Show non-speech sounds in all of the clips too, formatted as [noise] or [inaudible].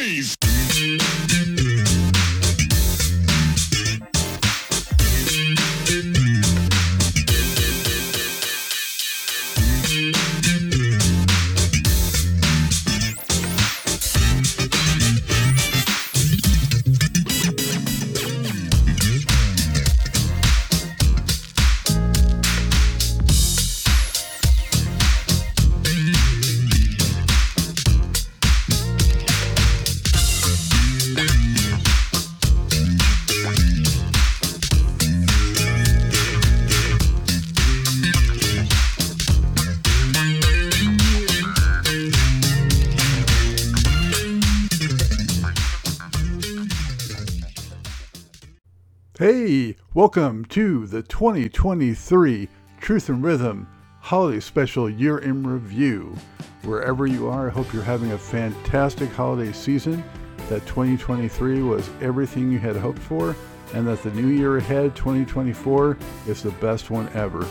noise! Welcome to the 2023 Truth in Rhythm Holiday Special Year in Review. Wherever you are, I hope you're having a fantastic holiday season, that 2023 was everything you had hoped for, and that the new year ahead, 2024, is the best one ever.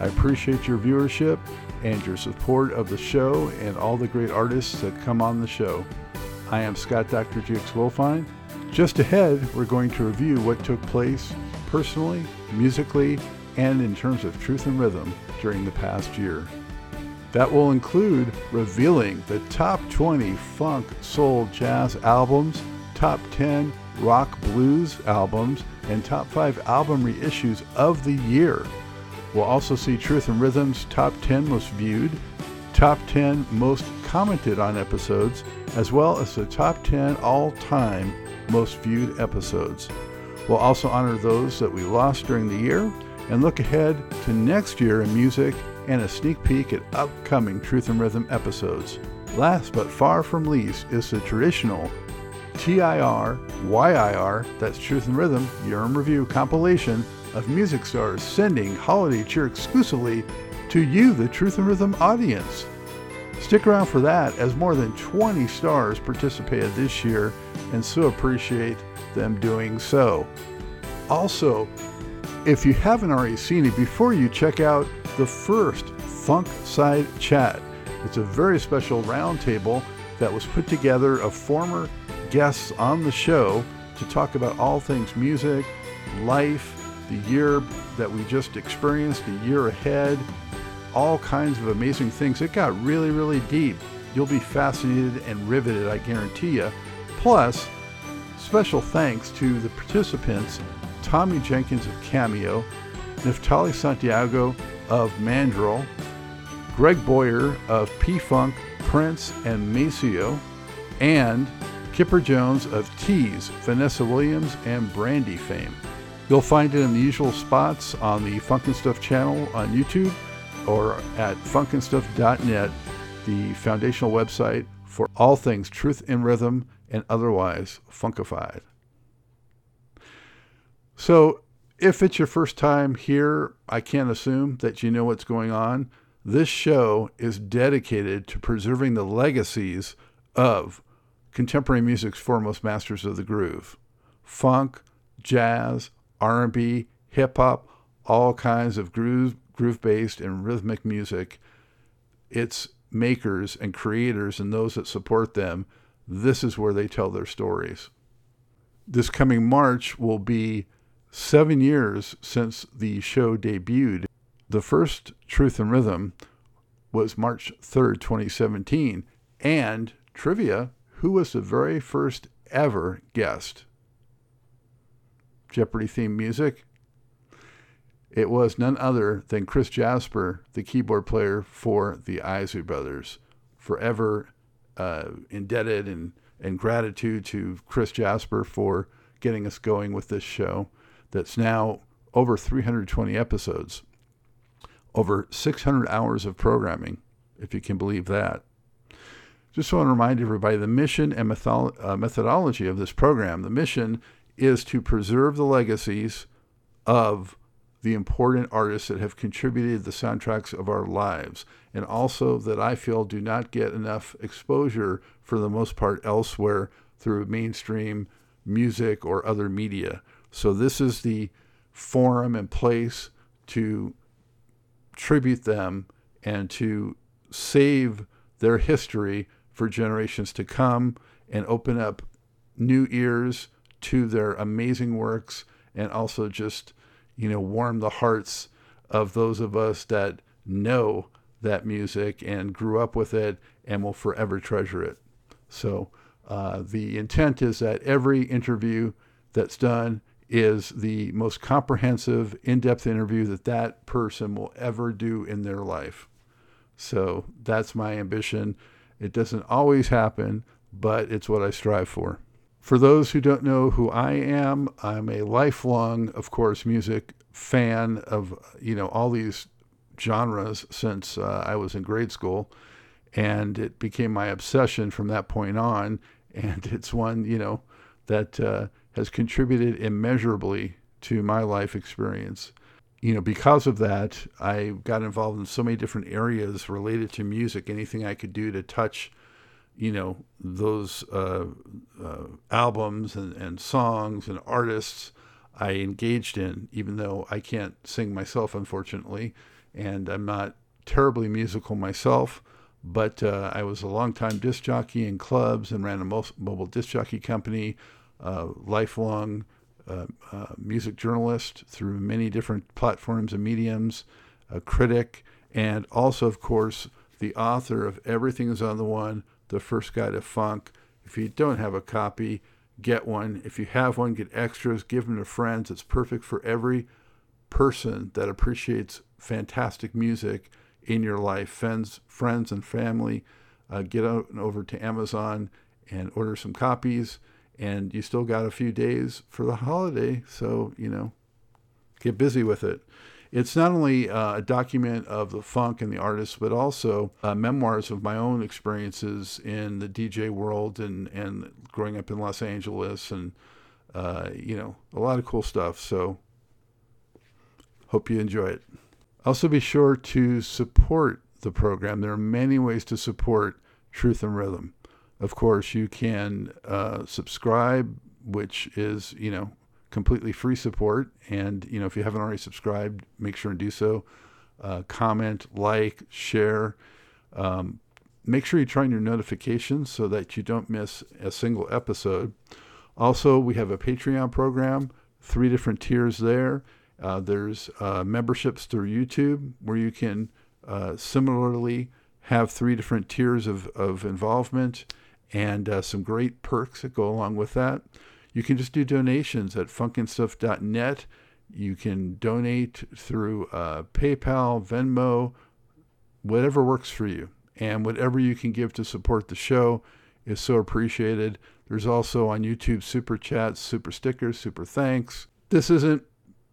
I appreciate your viewership and your support of the show and all the great artists that come on the show. I am Scott Dr. GX Goldfine. Just ahead, we're going to review what took place personally, musically, and in terms of truth in rhythm during the past year. That will include revealing the top 20 funk, soul, jazz albums, top 10 rock blues albums, and top 5 album reissues of the year. We'll also see Truth in Rhythm's top 10 most viewed, top 10 most commented on episodes, as well as the top 10 all time most viewed episodes. We'll also honor those that we lost during the year and look ahead to next year in music and a sneak peek at upcoming Truth in Rhythm episodes. Last but far from least is the traditional TIR YIR, that's Truth in Rhythm Year in Review compilation of music stars sending holiday cheer exclusively to you, the Truth in Rhythm audience. Stick around for that as more than 20 stars participated this year and so appreciate them doing so. Also, if you haven't already seen it, before you check out the first Funk Side Chat, it's a very special roundtable that was put together of former guests on the show to talk about all things music, life, the year that we just experienced, the year ahead, all kinds of amazing things. It got really, really deep. You'll be fascinated and riveted, I guarantee you. Plus, special thanks to the participants Tommy Jenkins of Cameo, Neftali Santiago of Mandrill, Greg Boyer of P Funk, Prince, and Maceo, and Kipper Jones of Tease, Vanessa Williams, and Brandy fame. You'll find it in the usual spots on the Funkin' Stuff channel on YouTube or at funknstuff.net, the foundational website for all things truth in rhythm and otherwise funkified. So, if it's your first time here, I can't assume that you know what's going on. This show is dedicated to preserving the legacies of contemporary music's foremost masters of the groove. Funk, jazz, R&B, hip hop, all kinds of groove groove-based and rhythmic music. Its makers and creators and those that support them this is where they tell their stories. This coming March will be seven years since the show debuted. The first Truth in Rhythm was March 3rd, 2017. And trivia who was the very first ever guest? Jeopardy theme music? It was none other than Chris Jasper, the keyboard player for the Isley Brothers. Forever uh, indebted and, and gratitude to Chris Jasper for getting us going with this show that's now over 320 episodes, over 600 hours of programming, if you can believe that. Just want to remind everybody the mission and metho- uh, methodology of this program. The mission is to preserve the legacies of the important artists that have contributed the soundtracks of our lives, and also that I feel do not get enough exposure for the most part elsewhere through mainstream music or other media. So, this is the forum and place to tribute them and to save their history for generations to come and open up new ears to their amazing works and also just, you know, warm the hearts of those of us that know that music and grew up with it and will forever treasure it. So uh, the intent is that every interview that's done is the most comprehensive, in-depth interview that that person will ever do in their life. So that's my ambition. It doesn't always happen, but it's what I strive for. For those who don't know who I am, I'm a lifelong, of course, music fan of you know all these genres since uh, I was in grade school, and it became my obsession from that point on. [laughs] And it's one you know that uh, has contributed immeasurably to my life experience. You know, because of that, I got involved in so many different areas related to music. Anything I could do to touch you know those uh, uh, albums and, and songs and artists I engaged in, even though I can't sing myself, unfortunately, and I'm not terribly musical myself. But uh, I was a long-time disc jockey in clubs and ran a mobile disc jockey company, lifelong uh, uh, music journalist through many different platforms and mediums, a critic, and also, of course, the author of Everything is on the One, the first guide to funk. If you don't have a copy, get one. If you have one, get extras, give them to friends. It's perfect for every person that appreciates fantastic music in your life. Friends, friends and family, uh, get out and over to Amazon and order some copies. And you still got a few days for the holiday, so you know, get busy with it. It's not only uh, a document of the funk and the artists, but also uh, memoirs of my own experiences in the DJ world and, and growing up in Los Angeles and, uh, you know, a lot of cool stuff. So hope you enjoy it. Also, be sure to support the program. There are many ways to support Truth in Rhythm. Of course, you can uh, subscribe, which is, you know, completely free support. And, you know, if you haven't already subscribed, make sure and do so. Uh, comment, like, share. Um, make sure you turn your notifications so that you don't miss a single episode. Also, we have a Patreon program, three different tiers there. Uh, there's uh, memberships through YouTube where you can uh, similarly have three different tiers of, of involvement and uh, some great perks that go along with that. You can just do donations at funknstuff.net. You can donate through uh, PayPal, Venmo, whatever works for you. And whatever you can give to support the show is so appreciated. There's also on YouTube super chats, super stickers, super thanks. This isn't,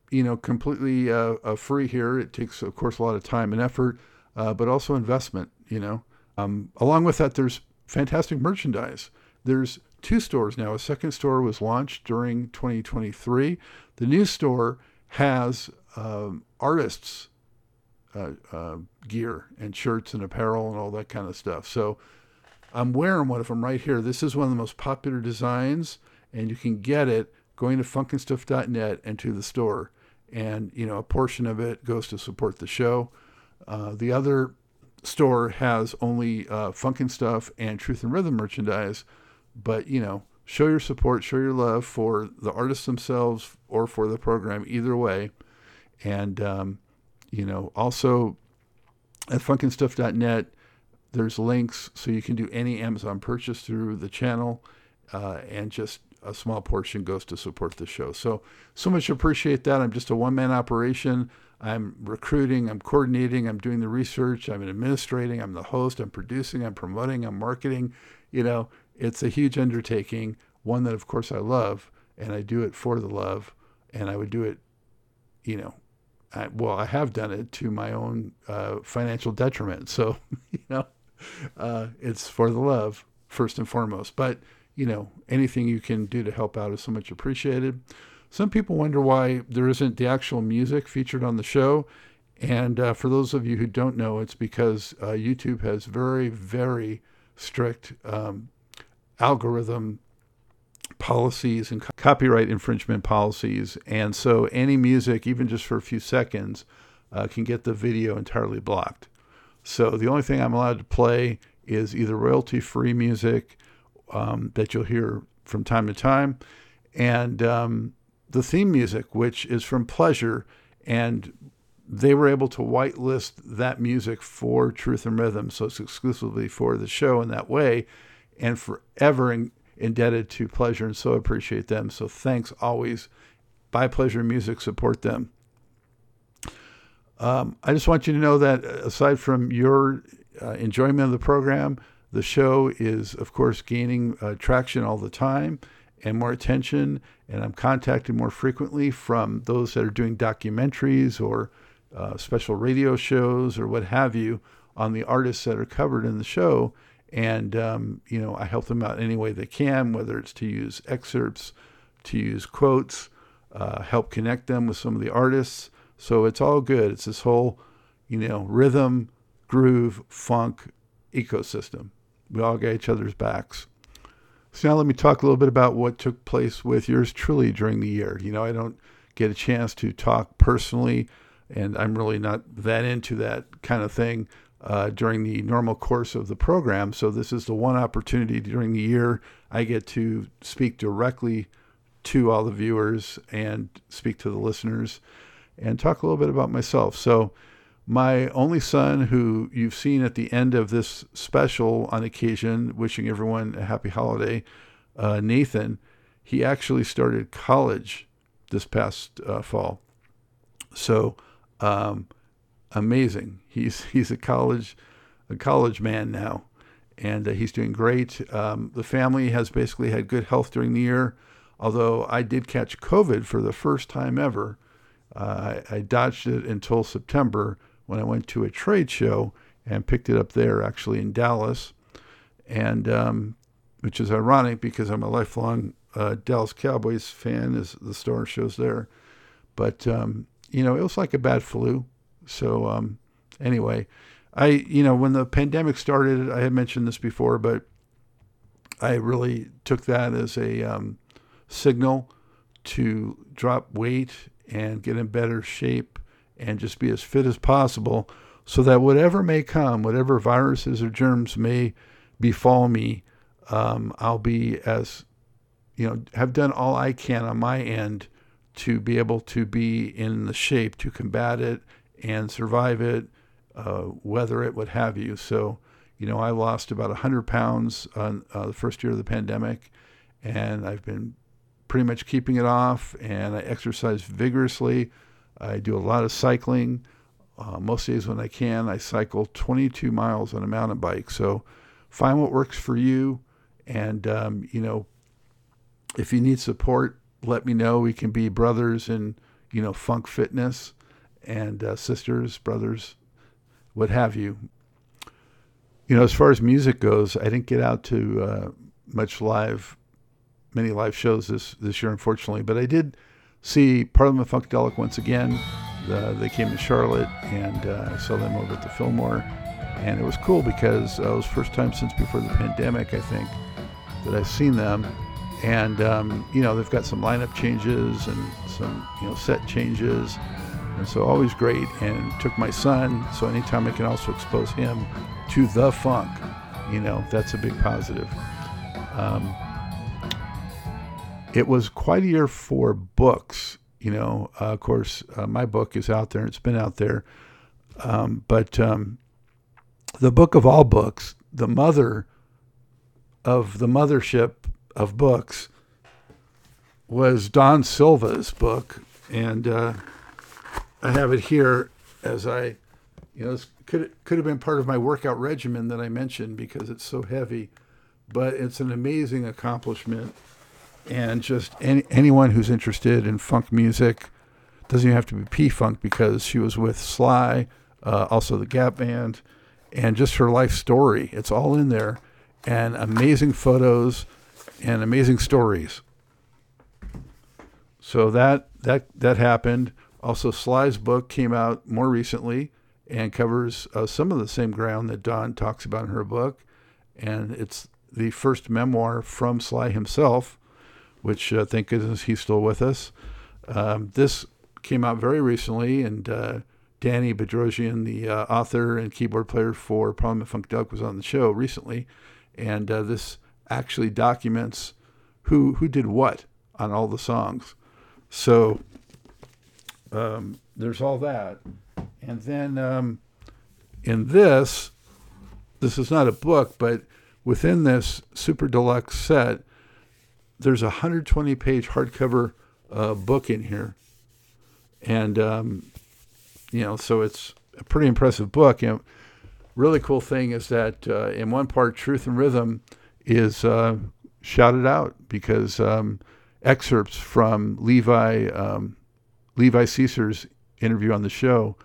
you know, completely uh, free here. It takes, of course, a lot of time and effort, uh, but also investment. You know, um, along with that, there's fantastic merchandise. There's two stores now. A second store was launched during 2023. The new store has um, artists' uh, uh, gear and shirts and apparel and all that kind of stuff. So I'm wearing one of them right here. This is one of the most popular designs, and you can get it going to funknstuff.net and to the store. And, you know, a portion of it goes to support the show. Uh, the other store has only uh, Funkin' Stuff and Truth in Rhythm merchandise but you know, show your support, show your love for the artists themselves or for the program, either way. And um, you know, also at funknstuff.net, there's links so you can do any Amazon purchase through the channel, uh, and just a small portion goes to support the show. So, so much appreciate that. I'm just a one man operation. I'm recruiting, I'm coordinating, I'm doing the research, I'm administrating, I'm the host, I'm producing, I'm promoting, I'm marketing. You know, it's a huge undertaking, one that, of course, I love, and I do it for the love, and I would do it, you know, I, well, I have done it to my own uh, financial detriment. So, [laughs] you know, uh, it's for the love first and foremost. But, you know, anything you can do to help out is so much appreciated. Some people wonder why there isn't the actual music featured on the show. And uh, for those of you who don't know, it's because uh, YouTube has very, very strict um, algorithm policies and copyright infringement policies. And so any music, even just for a few seconds, uh, can get the video entirely blocked. So the only thing I'm allowed to play is either royalty free music um, that you'll hear from time to time, and um, the theme music, which is from Pleasure. And they were able to whitelist that music for Truth in Rhythm. So it's exclusively for the show in that way and forever in, indebted to Pleasure and so appreciate them. So thanks always. Buy Pleasure Music, support them. Um, I just want you to know that aside from your uh, enjoyment of the program, the show is, of course, gaining uh, traction all the time and more attention. And I'm contacted more frequently from those that are doing documentaries or uh, special radio shows or what have you on the artists that are covered in the show. And, um, you know, I help them out any way they can, whether it's to use excerpts, to use quotes, uh, help connect them with some of the artists. So it's all good. It's this whole, you know, rhythm, groove, funk ecosystem. We all got each other's backs. So now let me talk a little bit about what took place with yours truly during the year. You know, I don't get a chance to talk personally, and I'm really not that into that kind of thing uh, during the normal course of the program. So this is the one opportunity during the year I get to speak directly to all the viewers and speak to the listeners and talk a little bit about myself. So my only son, who you've seen at the end of this special on occasion, wishing everyone a happy holiday, uh, Nathan, he actually started college this past uh, fall. So um, amazing. He's he's a college a college man now, and uh, he's doing great. Um, the family has basically had good health during the year, although I did catch COVID for the first time ever. Uh, I, I dodged it until September when I went to a trade show and picked it up there, actually in Dallas, and um, which is ironic because I'm a lifelong uh, Dallas Cowboys fan, as the store shows there. But um, you know, it was like a bad flu. So um, anyway, I you know when the pandemic started, I had mentioned this before, but I really took that as a um, signal to drop weight and get in better shape and just be as fit as possible so that whatever may come, whatever viruses or germs may befall me, um, I'll be as, you know, have done all I can on my end to be able to be in the shape to combat it and survive it, uh, weather it, what have you. So, you know, I lost about 100 pounds on uh, the first year of the pandemic, and I've been pretty much keeping it off, and I exercise vigorously I do a lot of cycling. Uh, most days when I can, I cycle 22 miles on a mountain bike. So find what works for you. And, um, you know, if you need support, let me know. We can be brothers in, you know, funk fitness and uh, sisters, brothers, what have you. You know, as far as music goes, I didn't get out to uh, much live, many live shows this, this year, unfortunately, but I did see Parliament Funkadelic once again. They came to Charlotte, and uh, I saw them over at the Fillmore, and it was cool because uh, it was the first time since before the pandemic, I think, that I've seen them. And um, you know, they've got some lineup changes and some you know set changes, and so always great. And took my son, so anytime I can also expose him to the funk, you know, that's a big positive. Um, it was quite a year for books. You know, uh, of course, uh, my book is out there. It's been out there. Um, but um, the book of all books, the mother of the mothership of books, was Dawn Silva's book. And uh, I have it here as I, you know, this could, could have been part of my workout regimen that I mentioned because it's so heavy. But it's an amazing accomplishment and just any, anyone who's interested in funk music doesn't even have to be P Funk because she was with Sly, uh, also the Gap Band, and just her life story. It's all in there, and amazing photos and amazing stories. So that that that happened. Also, Sly's book came out more recently and covers uh, some of the same ground that Dawn talks about in her book, and it's the first memoir from Sly himself which uh, thank goodness he's still with us. Um, this came out very recently, and uh, Danny Bedrosian, the uh, author and keyboard player for Parliament Funkadelic, was on the show recently, and uh, this actually documents who who did what on all the songs. So um, there's all that, and then um, in this, this is not a book, but within this super deluxe set, there's a 120 page hardcover uh, book in here, and um, you know, so it's a pretty impressive book. And really cool thing is that uh, in one part, Truth in Rhythm is uh, shouted out because um, excerpts from Levi um, Levi Seacer's interview on the show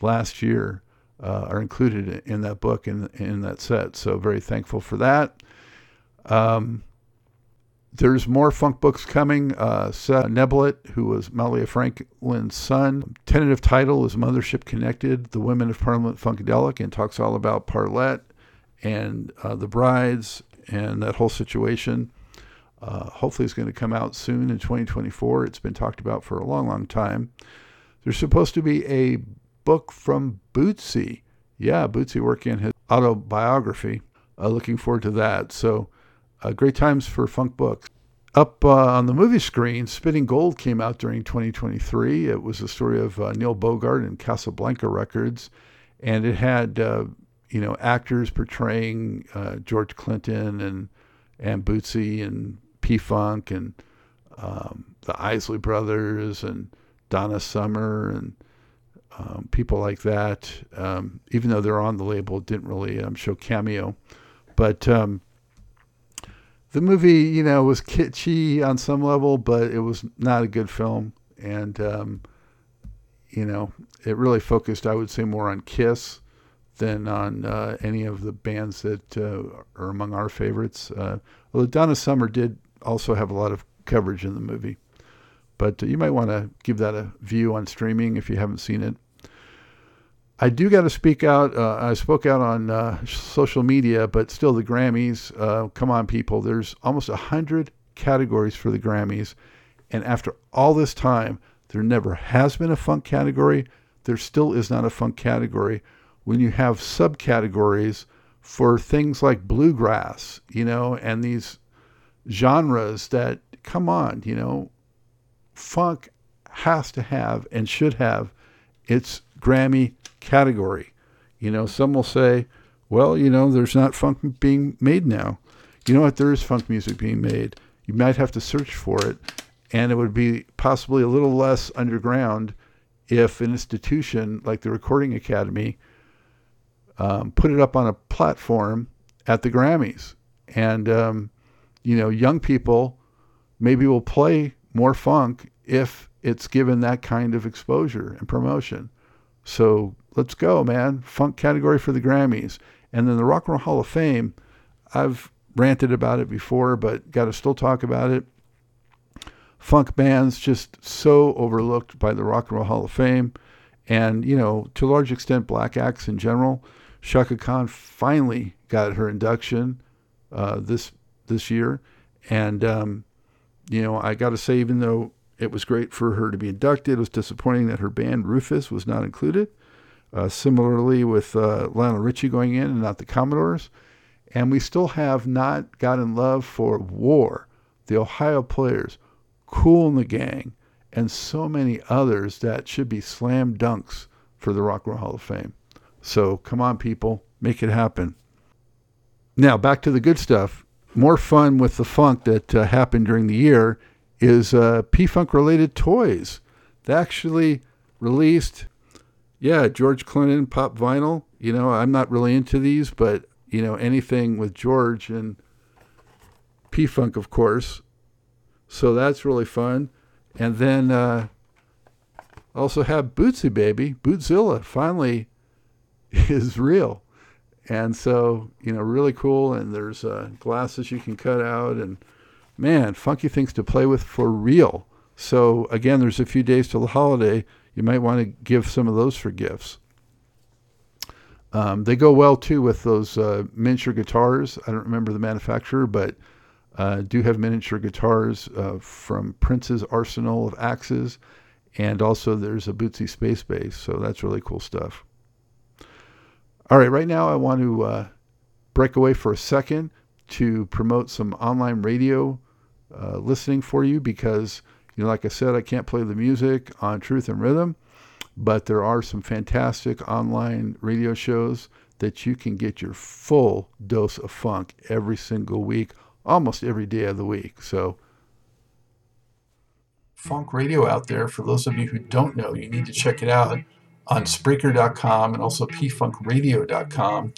last year uh, are included in that book and in, in that set. So very thankful for that. Um, there's more funk books coming. Uh, Seth who was Mallia Franklin's son, tentative title is Mothership Connected: The Women of Parliament Funkadelic, and talks all about Parlet and uh, the brides and that whole situation. Uh, hopefully, it's going to come out soon in 2024. It's been talked about for a long, long time. There's supposed to be a book from Bootsy. Yeah, Bootsy working his autobiography. Uh, looking forward to that. So, uh, great times for funk books. Up uh, on the movie screen, Spinning Gold came out during 2023. It was a story of uh, Neil Bogart and Casablanca Records, and it had uh, you know actors portraying George Clinton and and Bootsy and P Funk and um, the Isley Brothers and Donna Summer and um, people like that. Um, even though they're on the label, didn't really um, show cameo. But um, the movie, you know, was kitschy on some level, but it was not a good film. And, um, you know, it really focused, I would say, more on Kiss than on uh, any of the bands that uh, are among our favorites. Uh, although Donna Summer did also have a lot of coverage in the movie. But uh, you might want to give that a view on streaming if you haven't seen it. I do got to speak out. Uh, I spoke out on uh, social media, but still, the Grammys. Uh, come on, people. There's almost a hundred categories for the Grammys, and after all this time, there never has been a funk category. There still is not a funk category. When you have subcategories for things like bluegrass, you know, and these genres that, come on, you know, funk has to have and should have its Grammy category. You know, some will say, well, you know, there's not funk being made now. You know what? There is funk music being made. You might have to search for it, and it would be possibly a little less underground if an institution like the Recording Academy um, put it up on a platform at the Grammys. And, um, you know, young people maybe will play more funk if it's given that kind of exposure and promotion. So let's go, man. Funk category for the Grammys. And then the Rock and Roll Hall of Fame, I've ranted about it before, but got to still talk about it. Funk bands just so overlooked by the Rock and Roll Hall of Fame. And, you know, to a large extent, black acts in general. Chaka Khan finally got her induction uh, this this year. And, um, you know, I got to say, even though it was great for her to be inducted, it was disappointing that her band, Rufus, was not included. Uh, similarly, with uh, Lionel Richie going in and not the Commodores. And we still have not gotten love for War, the Ohio Players, Kool & the Gang, and so many others that should be slam dunks for the Rock and Roll Hall of Fame. So come on, people, make it happen. Now, back to the good stuff. More fun with the funk that uh, happened during the year is uh, P Funk related toys. They actually released yeah, George Clinton pop vinyl. You know, I'm not really into these, but you know, anything with George and P Funk, of course. So that's really fun. And then uh, also have Bootsy Baby, Bootzilla, finally [laughs] is real. And so, you know, really cool. And there's uh, glasses you can cut out. And man, funky things to play with for real. So, again, there's a few days till the holiday you might want to give some of those for gifts. Um, they go well too with those uh, miniature guitars. I don't remember the manufacturer, but uh, do have miniature guitars uh, from Prince's arsenal of axes, And also there's a Bootsy Space Bass, so that's really cool stuff. All right, right now I want to uh, break away for a second to promote some online radio uh, listening for you because, you know, like I said, I can't play the music on Truth in Rhythm, but there are some fantastic online radio shows that you can get your full dose of funk every single week, almost every day of the week. So, funk radio out there, for those of you who don't know, you need to check it out on Spreaker.com and also pfunkradio.com.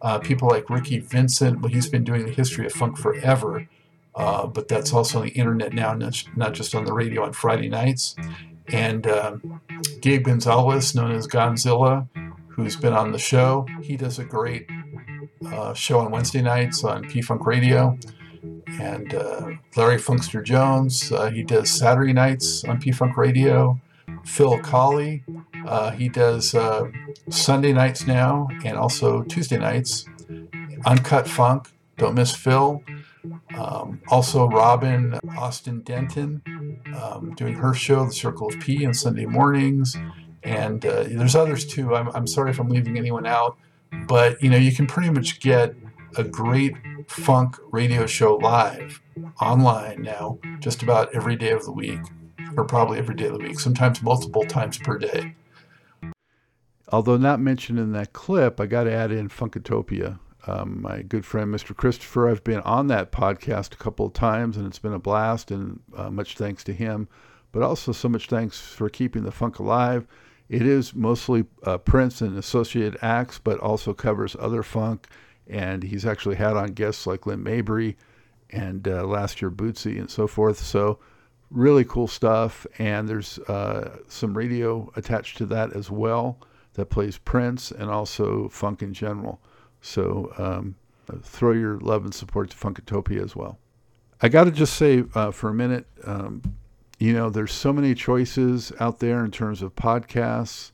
Uh, people like Ricky Vincent, well, he's been doing the history of funk forever, uh, but that's also on the internet now, not just on the radio on Friday nights. And uh, Gabe Gonzalez, known as Gonzilla, who's been on the show, he does a great uh, show on Wednesday nights on P Funk Radio. And uh, Larry Funkster Jones, uh, he does Saturday nights on P Funk Radio. Phil Colley. Uh, he does uh, Sunday nights now and also Tuesday nights. Uncut Funk. Don't miss Phil. Um, also, Robin Austin Denton um, doing her show, The Circle of P, on Sunday mornings. And uh, there's others too. I'm, I'm sorry if I'm leaving anyone out, but you know you can pretty much get a great funk radio show live online now, just about every day of the week or probably every day of the week, sometimes multiple times per day. Although not mentioned in that clip, I got to add in Funkatopia. Um, my good friend Mr. Christopher, I've been on that podcast a couple of times, and it's been a blast, and uh, much thanks to him. But also, so much thanks for keeping the funk alive. It is mostly uh, Prince and associated acts, but also covers other funk. And he's actually had on guests like Lynn Mabry and uh, last year Bootsy and so forth. So really cool stuff. And there's uh, some radio attached to that as well that plays Prince and also funk in general. So um, throw your love and support to Funkatopia as well. I got to just say uh, for a minute, um, you know, there's so many choices out there in terms of podcasts,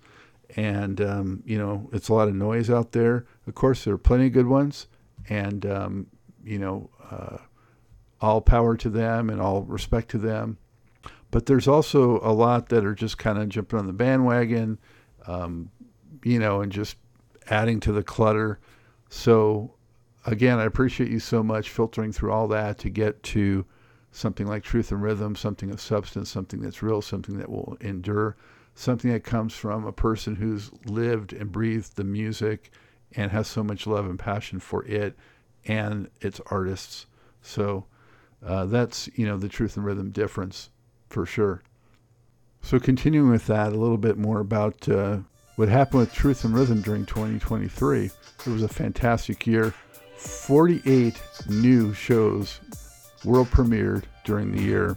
and um, you know, it's a lot of noise out there. Of course, there are plenty of good ones, and um, you know, uh, all power to them and all respect to them. But there's also a lot that are just kind of jumping on the bandwagon, um, you know, and just adding to the clutter. So, again, I appreciate you so much filtering through all that to get to something like truth in rhythm, something of substance, something that's real, something that will endure, something that comes from a person who's lived and breathed the music and has so much love and passion for it and its artists. So, uh, that's you know the truth in rhythm difference for sure. So continuing with that, a little bit more about uh, what happened with Truth in Rhythm during 2023. It was a fantastic year. 48 new shows world premiered during the year.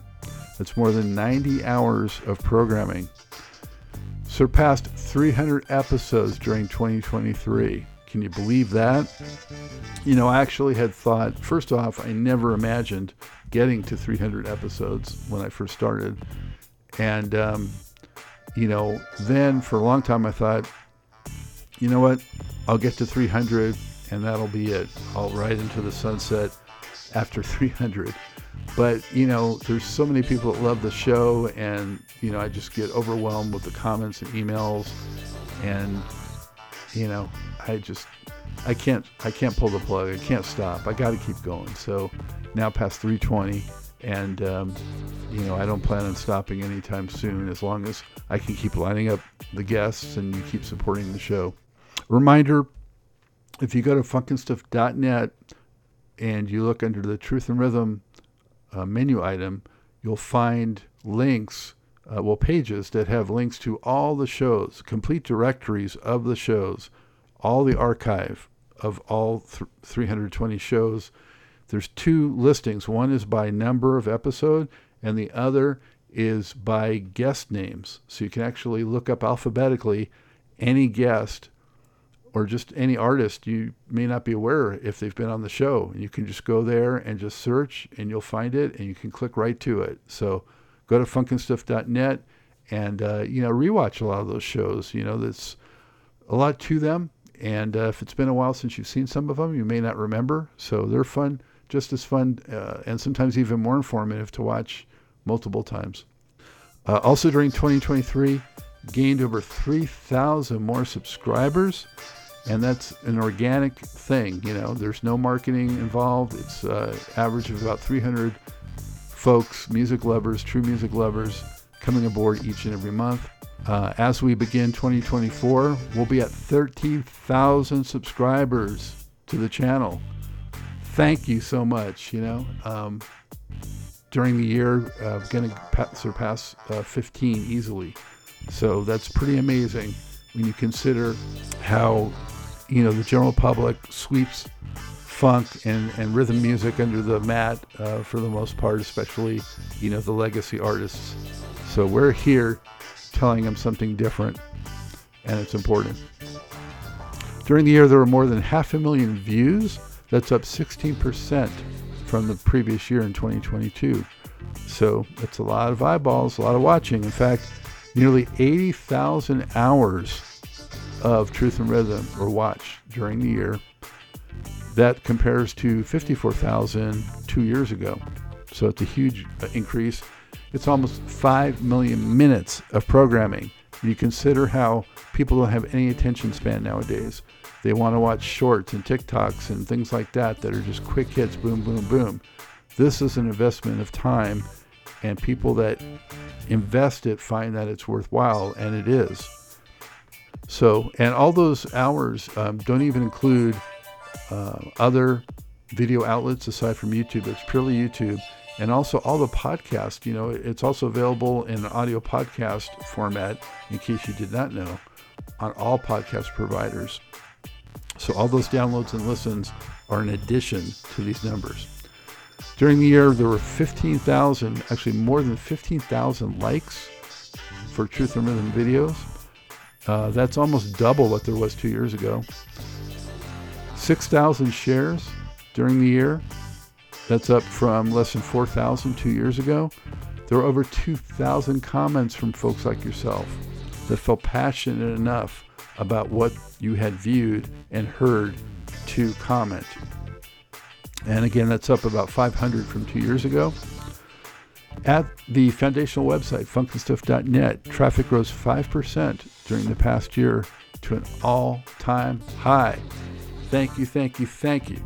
That's more than 90 hours of programming. Surpassed 300 episodes during 2023. Can you believe that? You know, I actually had thought, first off, I never imagined getting to 300 episodes when I first started. And, um, you know, then for a long time I thought, you know what? I'll get to 300 and that'll be it. I'll ride into the sunset after [laughs] 300. But, you know, there's so many people that love the show, and, you know, I just get overwhelmed with the comments and emails. And, you know, I just I can't I can't pull the plug. I can't stop. I got to keep going. So now past 320, and um, you know I don't plan on stopping anytime soon. As long as I can keep lining up the guests and you keep supporting the show. Reminder: if you go to funknstuff.net and you look under the Truth in Rhythm uh, menu item, you'll find links. Uh, well, pages that have links to all the shows, complete directories of the shows all the archive of all th- 320 shows. There's two listings. One is by number of episode, and the other is by guest names. So you can actually look up alphabetically any guest or just any artist you may not be aware if they've been on the show. And you can just go there and just search, and you'll find it, and you can click right to it. So go to funknstuff.net and uh, you know rewatch a lot of those shows. You know, there's a lot to them and uh, if it's been a while since you've seen some of them, you may not remember. So they're fun, just as fun, uh, and sometimes even more informative to watch multiple times. Uh, also during 2023, gained over 3,000 more subscribers, and that's an organic thing. You know, there's no marketing involved. It's uh, average of about 300 folks, music lovers, true music lovers, coming aboard each and every month. Uh, as we begin 2024, we'll be at 13,000 subscribers to the channel. Thank you so much. You know, um, during the year, uh, going to surpass uh, 15 easily. So that's pretty amazing when you consider how, you know, the general public sweeps funk and, and rhythm music under the mat uh, for the most part, especially, you know, the legacy artists. So we're here telling them something different, and it's important. During the year, there were more than half a million views. That's up 16% from the previous year in 2022. So it's a lot of eyeballs, a lot of watching. In fact, nearly 80,000 hours of Truth in Rhythm were watched during the year. That compares to 54,000 two years ago. So it's a huge uh, increase. It's almost 5 million minutes of programming. You consider how people don't have any attention span nowadays. They want to watch shorts and TikToks and things like that that are just quick hits, boom, boom, boom. This is an investment of time, and people that invest it find that it's worthwhile, and it is. So, and all those hours um, don't even include uh, other video outlets aside from YouTube. It's purely YouTube and also all the podcast. You know, it's also available in audio podcast format, in case you did not know, on all podcast providers. So all those downloads and listens are in addition to these numbers. During the year, there were 15,000, actually more than 15,000 likes for Truth in Rhythm videos. Uh, that's almost double what there was two years ago. 6,000 shares during the year. That's up from less than 4,000 two years ago. There were over 2,000 comments from folks like yourself that felt passionate enough about what you had viewed and heard to comment. And again, that's up about 500 from two years ago. At the foundational website, funknstuff.net, traffic rose 5% during the past year to an all time high. Thank you, thank you, thank you.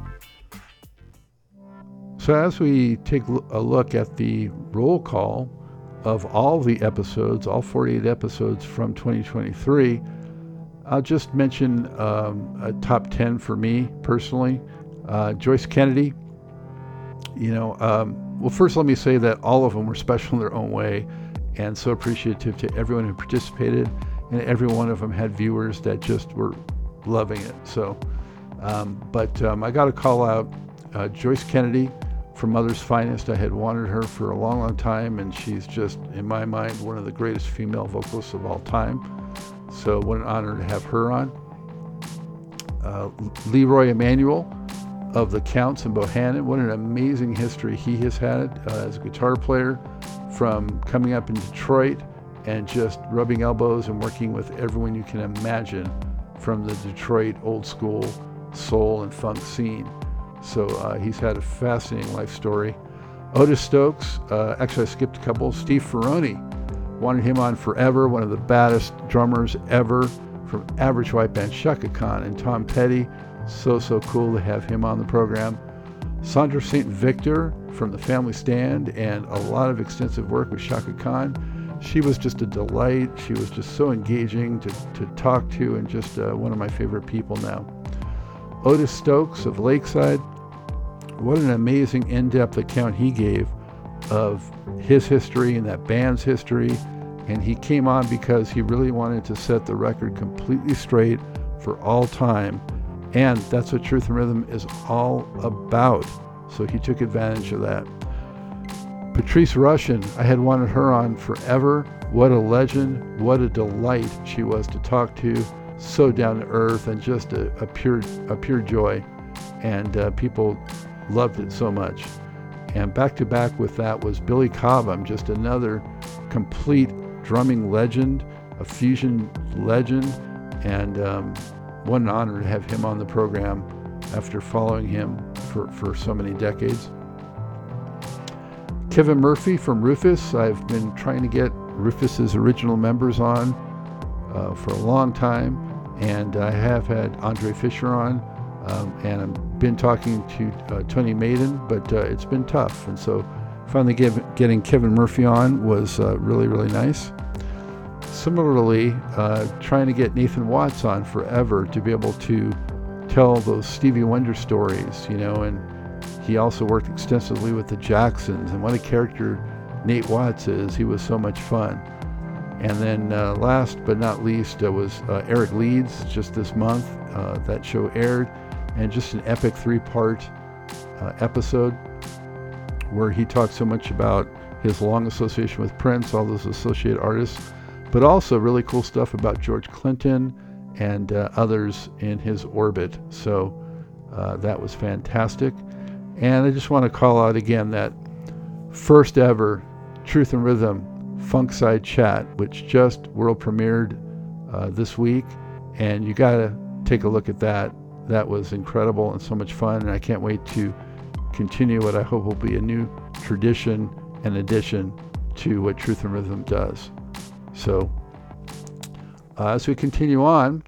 So, as we take a look at the roll call of all the episodes, all 48 episodes from 2023, I'll just mention um, a top 10 for me personally. Uh, Joyce Kennedy, you know, um, well, first let me say that all of them were special in their own way and so appreciative to everyone who participated. And every one of them had viewers that just were loving it. So, um, but um, I got to call out uh, Joyce Kennedy from Mother's Finest. I had wanted her for a long, long time, and she's just, in my mind, one of the greatest female vocalists of all time. So, what an honor to have her on. Uh, Leroy Emanuel of the Counts in Bohannon. What an amazing history he has had uh, as a guitar player from coming up in Detroit and just rubbing elbows and working with everyone you can imagine from the Detroit old school soul and funk scene. So uh, he's had a fascinating life story. Otis Stokes, uh, actually, I skipped a couple. Steve Ferrone, wanted him on forever, one of the baddest drummers ever from Average White Band, Chaka Khan, and Tom Petty. So, so cool to have him on the program. Sandra St. Victor from the Family Stand and a lot of extensive work with Chaka Khan. She was just a delight. She was just so engaging to, to talk to and just uh, one of my favorite people now. Otis Stokes of Lakeside, what an amazing in depth account he gave of his history and that band's history. And he came on because he really wanted to set the record completely straight for all time and that's what Truth in Rhythm is all about. So he took advantage of that. Patrice Rushen, I had wanted her on forever. What a legend. What a delight she was to talk to. So down to earth and just a, a pure, a pure joy. And uh, people loved it so much. And back to back with that was Billy Cobham, just another complete drumming legend, a fusion legend. And um, what an honor to have him on the program after following him for, for so many decades. Kevin Murphy from Rufus, I've been trying to get Rufus's original members on uh, for a long time, and I have had Andre Fisher on, um, and I've been talking to uh, Tony Maiden, but uh, it's been tough, and so finally get, getting Kevin Murphy on was uh, really really nice. Similarly, uh, trying to get Nathan Watts on forever to be able to tell those Stevie Wonder stories, you know, and he also worked extensively with the Jacksons, and what a character Nate Watts is. He was so much fun. And then uh, last but not least was uh, Eric Leeds just this month. That show aired, and just an epic three part uh, episode where he talks so much about his long association with Prince, all those associated artists, but also really cool stuff about George Clinton and uh, others in his orbit. So that was fantastic. And I just want to call out again that first ever Truth in Rhythm Funk Side Chat, which just world premiered uh, this week. And you got to take a look at that. That was incredible and so much fun. And I can't wait to continue what I hope will be a new tradition and addition to what Truth in Rhythm does. So, uh, as we continue on,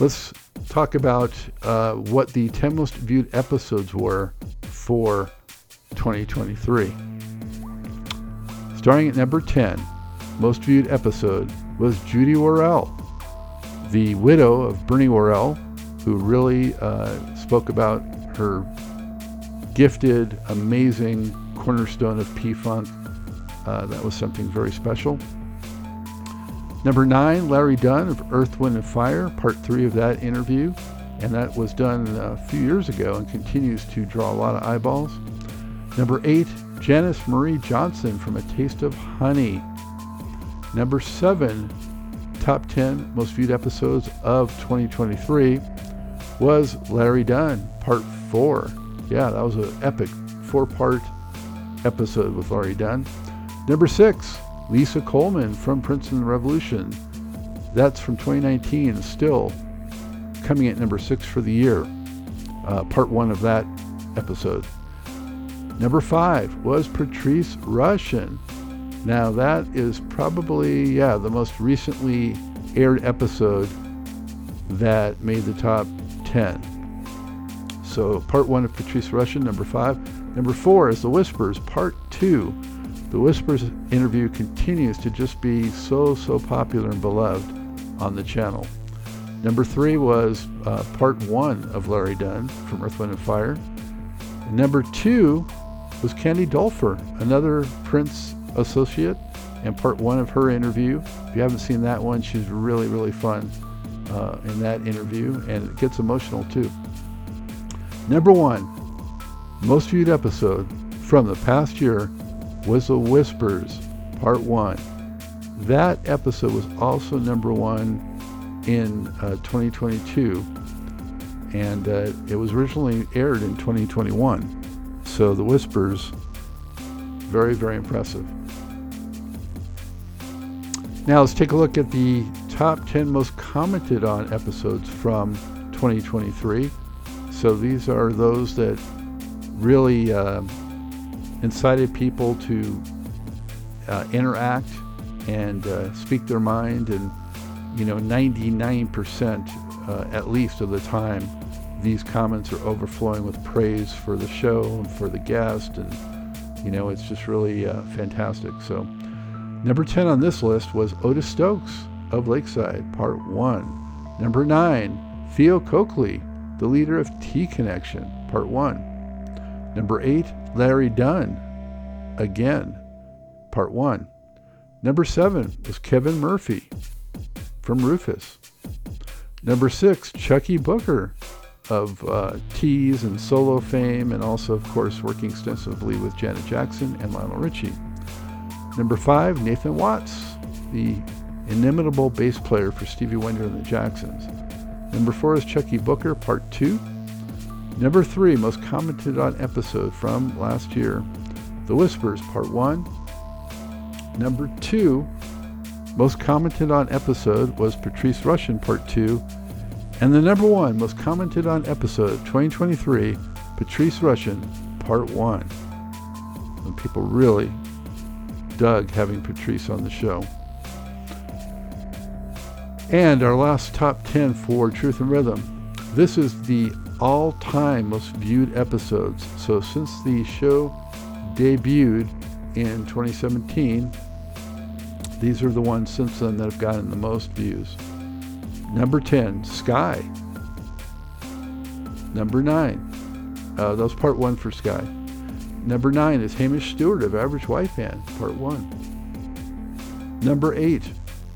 let's talk about uh, what the 10 most viewed episodes were for 2023. Starting at number 10, most viewed episode was Judy Worrell, the widow of Bernie Worrell, who really uh, spoke about her gifted, amazing cornerstone of P Funk. Uh, that was something very special. Number nine, Larry Dunn of Earth, Wind, and Fire, part three of that interview. And that was done a few years ago and continues to draw a lot of eyeballs. Number eight, Janice Marie Johnson from A Taste of Honey. Number seven, top 10 most viewed episodes of 2023 was Larry Dunn, part four. Yeah, that was an epic four part episode with Larry Dunn. Number six, Lisa Coleman from Princeton Revolution. That's from 2019, still coming at number six for the year. Uh, part one of that episode. Number five was Patrice Rushen. Now, that is probably, yeah, the most recently aired episode that made the top 10. So, part one of Patrice Rushen, number five. Number four is The Whispers, part two. The Whispers interview continues to just be so, so popular and beloved on the channel. Number three was uh, part one of Larry Dunn from Earth, Wind, and Fire. And number two was Candy Dulfer, another Prince associate, and part one of her interview. If you haven't seen that one, she's really, really fun uh, in that interview, and it gets emotional too. Number one, most viewed episode from the past year Whistle Whispers, Part 1. That episode was also number one in uh, 2022, and uh, it was originally aired in 2021. So The Whispers, very, very impressive. Now let's take a look at the top 10 most commented on episodes from 2023. So these are those that really uh, incited people to uh, interact and uh, speak their mind. And, you know, 99% uh, at least of the time, these comments are overflowing with praise for the show and for the guest. And, you know, it's just really uh, fantastic. So, number 10 on this list was Otis Stokes of Lakeside, Part 1. Number 9, Theo Coakley, the leader of T Connection, Part 1. Number 8, Larry Dunn, again, part one. Number seven was Kevin Murphy from Rufus. Number six, Chuckii Booker of uh, Tease and solo fame, and also, of course, working extensively with Janet Jackson and Lionel Richie. Number five, Nathan Watts, the inimitable bass player for Stevie Wonder and the Jacksons. Number four is Chuckii Booker, part two. Number three, most commented on episode from last year, The Whispers, part one. Number two, most commented on episode was Patrice Rushen, part two. And the number one most commented on episode 2023, Patrice Rushen, part one. And people really dug having Patrice on the show. And our last top 10 for Truth in Rhythm. This is the all time most viewed episodes. So since the show debuted in 2017, these are the ones since then that have gotten the most views. Number 10, Sky. Number 9, uh, that was part 1 for Sky. Number 9 is Hamish Stewart of Average White Band, part 1. Number 8,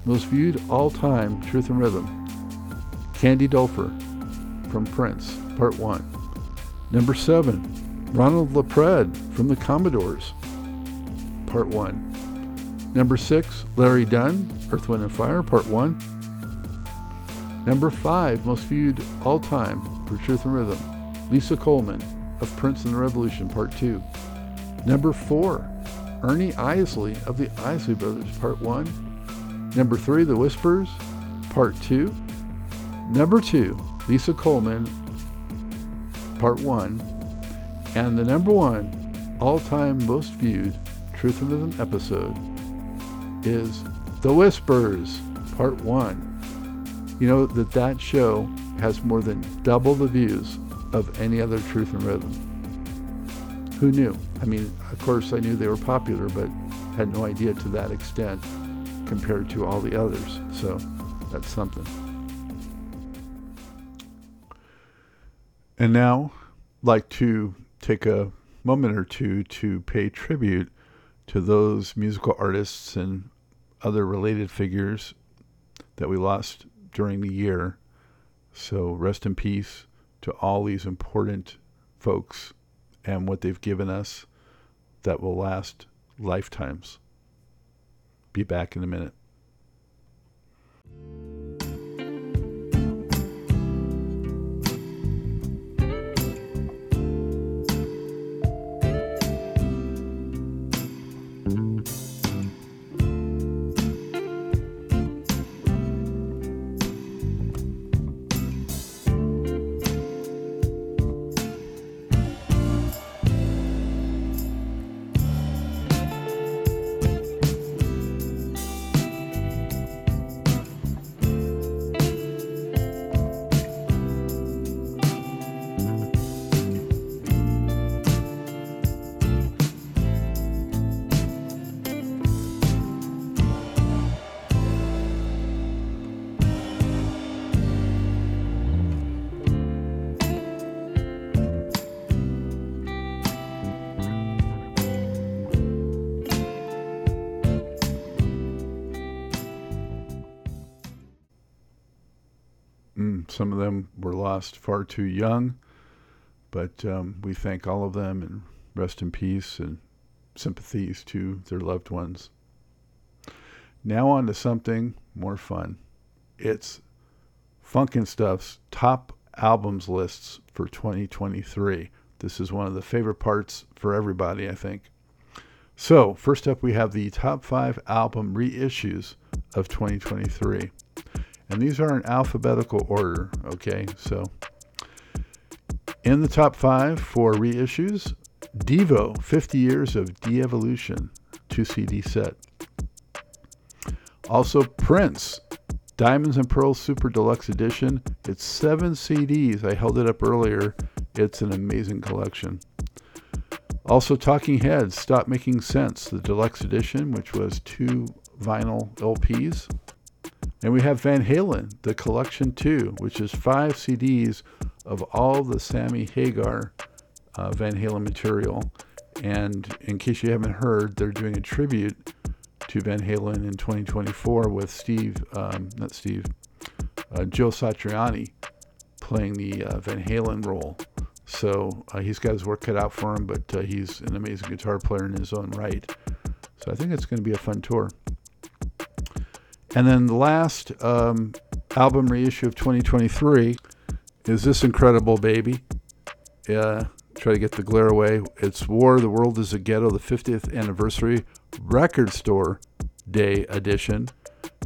most viewed all time, Truth in Rhythm. Candy Dulfer from Prince, part 1. Number 7, Ronald LaPread from the Commodores, part 1. Number 6, Larry Dunn, Earth, Wind, and Fire, part 1. Number 5, most viewed all time for Truth in Rhythm, Lisa Coleman of Prince and the Revolution, part 2. Number 4, Ernie Isley of the Isley Brothers, part 1. Number 3, The Whispers, part 2. Number 2, Lisa Coleman, part 1. And the number 1 all-time most viewed Truth in Rhythm episode is The Whispers, part 1. You know that that show has more than double the views of any other Truth in Rhythm. Who knew? I mean, of course, I knew they were popular, but had no idea to that extent compared to all the others. So that's something. And now, I'd like to take a moment or two to pay tribute to those musical artists and other related figures that we lost during the year. So rest in peace to all these important folks and what they've given us that will last lifetimes. Be back in a minute. Some of them were lost far too young, but um, we thank all of them and rest in peace and sympathies to their loved ones. Now on to something more fun. It's Funknstuff's top albums lists for 2023. This is one of the favorite parts for everybody, I think. So, first up, we have the top five album reissues of 2023. And these are in alphabetical order, okay? So, in the top five for reissues, Devo, 50 Years of De-Evolution, 2 CD set. Also, Prince, Diamonds and Pearls Super Deluxe Edition. It's seven CDs. I held it up earlier. It's an amazing collection. Also, Talking Heads, Stop Making Sense, the deluxe edition, which was two vinyl LPs. And we have Van Halen, the collection two, which is five CDs of all the Sammy Hagar uh, Van Halen material. And in case you haven't heard, they're doing a tribute to Van Halen in 2024 with Steve, um, not Steve, uh, Joe Satriani playing the uh, Van Halen role. So uh, he's got his work cut out for him, but uh, he's an amazing guitar player in his own right. So I think it's going to be a fun tour. And then the last um, album reissue of 2023 is this incredible baby. Yeah, try to get the glare away. It's War, the World is a Ghetto, the 50th Anniversary Record Store Day edition,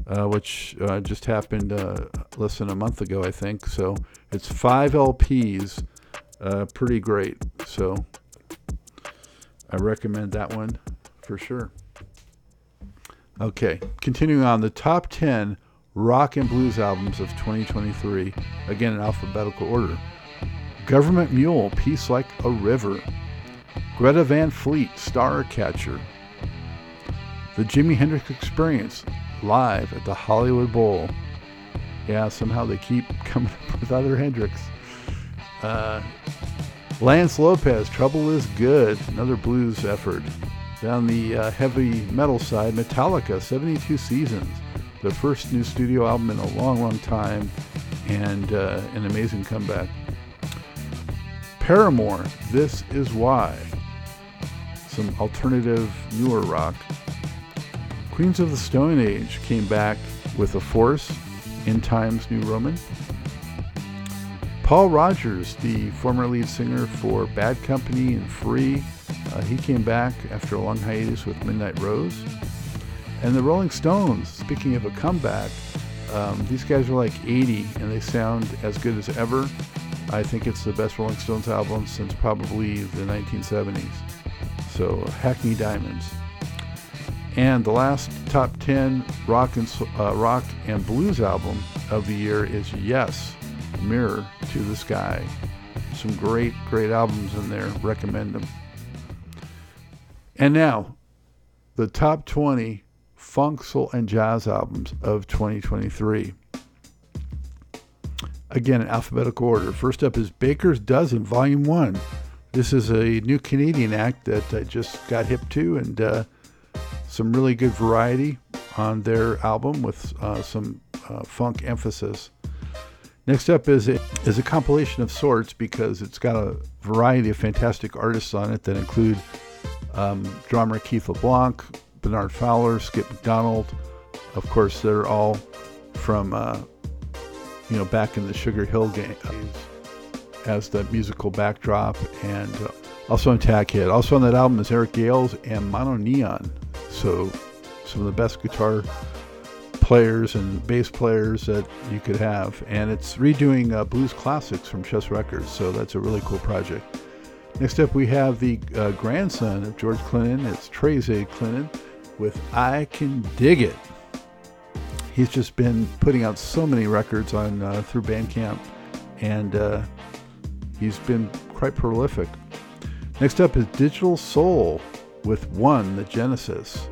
uh, which uh, just happened uh, less than a month ago, I think. So it's five LPs, uh, pretty great. So I recommend that one for sure. Okay, continuing on the top 10 rock and blues albums of 2023, again in alphabetical order. Government Mule, Peace Like a River. Greta Van Fleet, Starcatcher. The Jimi Hendrix Experience, live at the Hollywood Bowl. Yeah, somehow they keep [laughs] coming up with other Hendrix. Uh, Lance Lopez, Trouble is Good, another blues effort. Down the uh, heavy metal side, Metallica, 72 Seasons, their first new studio album in a long, long time, and uh, an amazing comeback. Paramore, This Is Why, some alternative, newer rock. Queens of the Stone Age came back with a force in Times New Roman. Paul Rodgers, the former lead singer for Bad Company and Free, uh, he came back after a long hiatus with Midnight Rose. And the Rolling Stones, speaking of a comeback, um, these guys are like 80 and they sound as good as ever. I think it's the best Rolling Stones album since probably the 1970s. So, Hackney Diamonds. And the last top 10 rock and uh, rock and blues album of the year is Yes, Mirror to the Sky. Some great, great albums in there. Recommend them. And now, the top 20 funk, soul, and jazz albums of 2023. Again, in alphabetical order. First up is Baker's Dozen, Volume 1. This is a new Canadian act that I just got hip to, and uh, some really good variety on their album with uh, some uh, funk emphasis. Next up is a, is a compilation of sorts because it's got a variety of fantastic artists on it that include um, drummer Keith LeBlanc, Bernard Fowler, Skip McDonald. Of course, they're all from uh, you know back in the Sugar Hill days as the musical backdrop, and uh, also on Tackhead. Also on that album is Eric Gales and Mono Neon. So some of the best guitar players and bass players that you could have, and it's redoing uh, blues classics from Chess Records. So that's a really cool project. Next up, we have the uh, grandson of George Clinton. It's Treyze Clinton with I Can Dig It. He's just been putting out so many records on uh, through Bandcamp, and uh, he's been quite prolific. Next up is Digital Soul with One, the Genesis.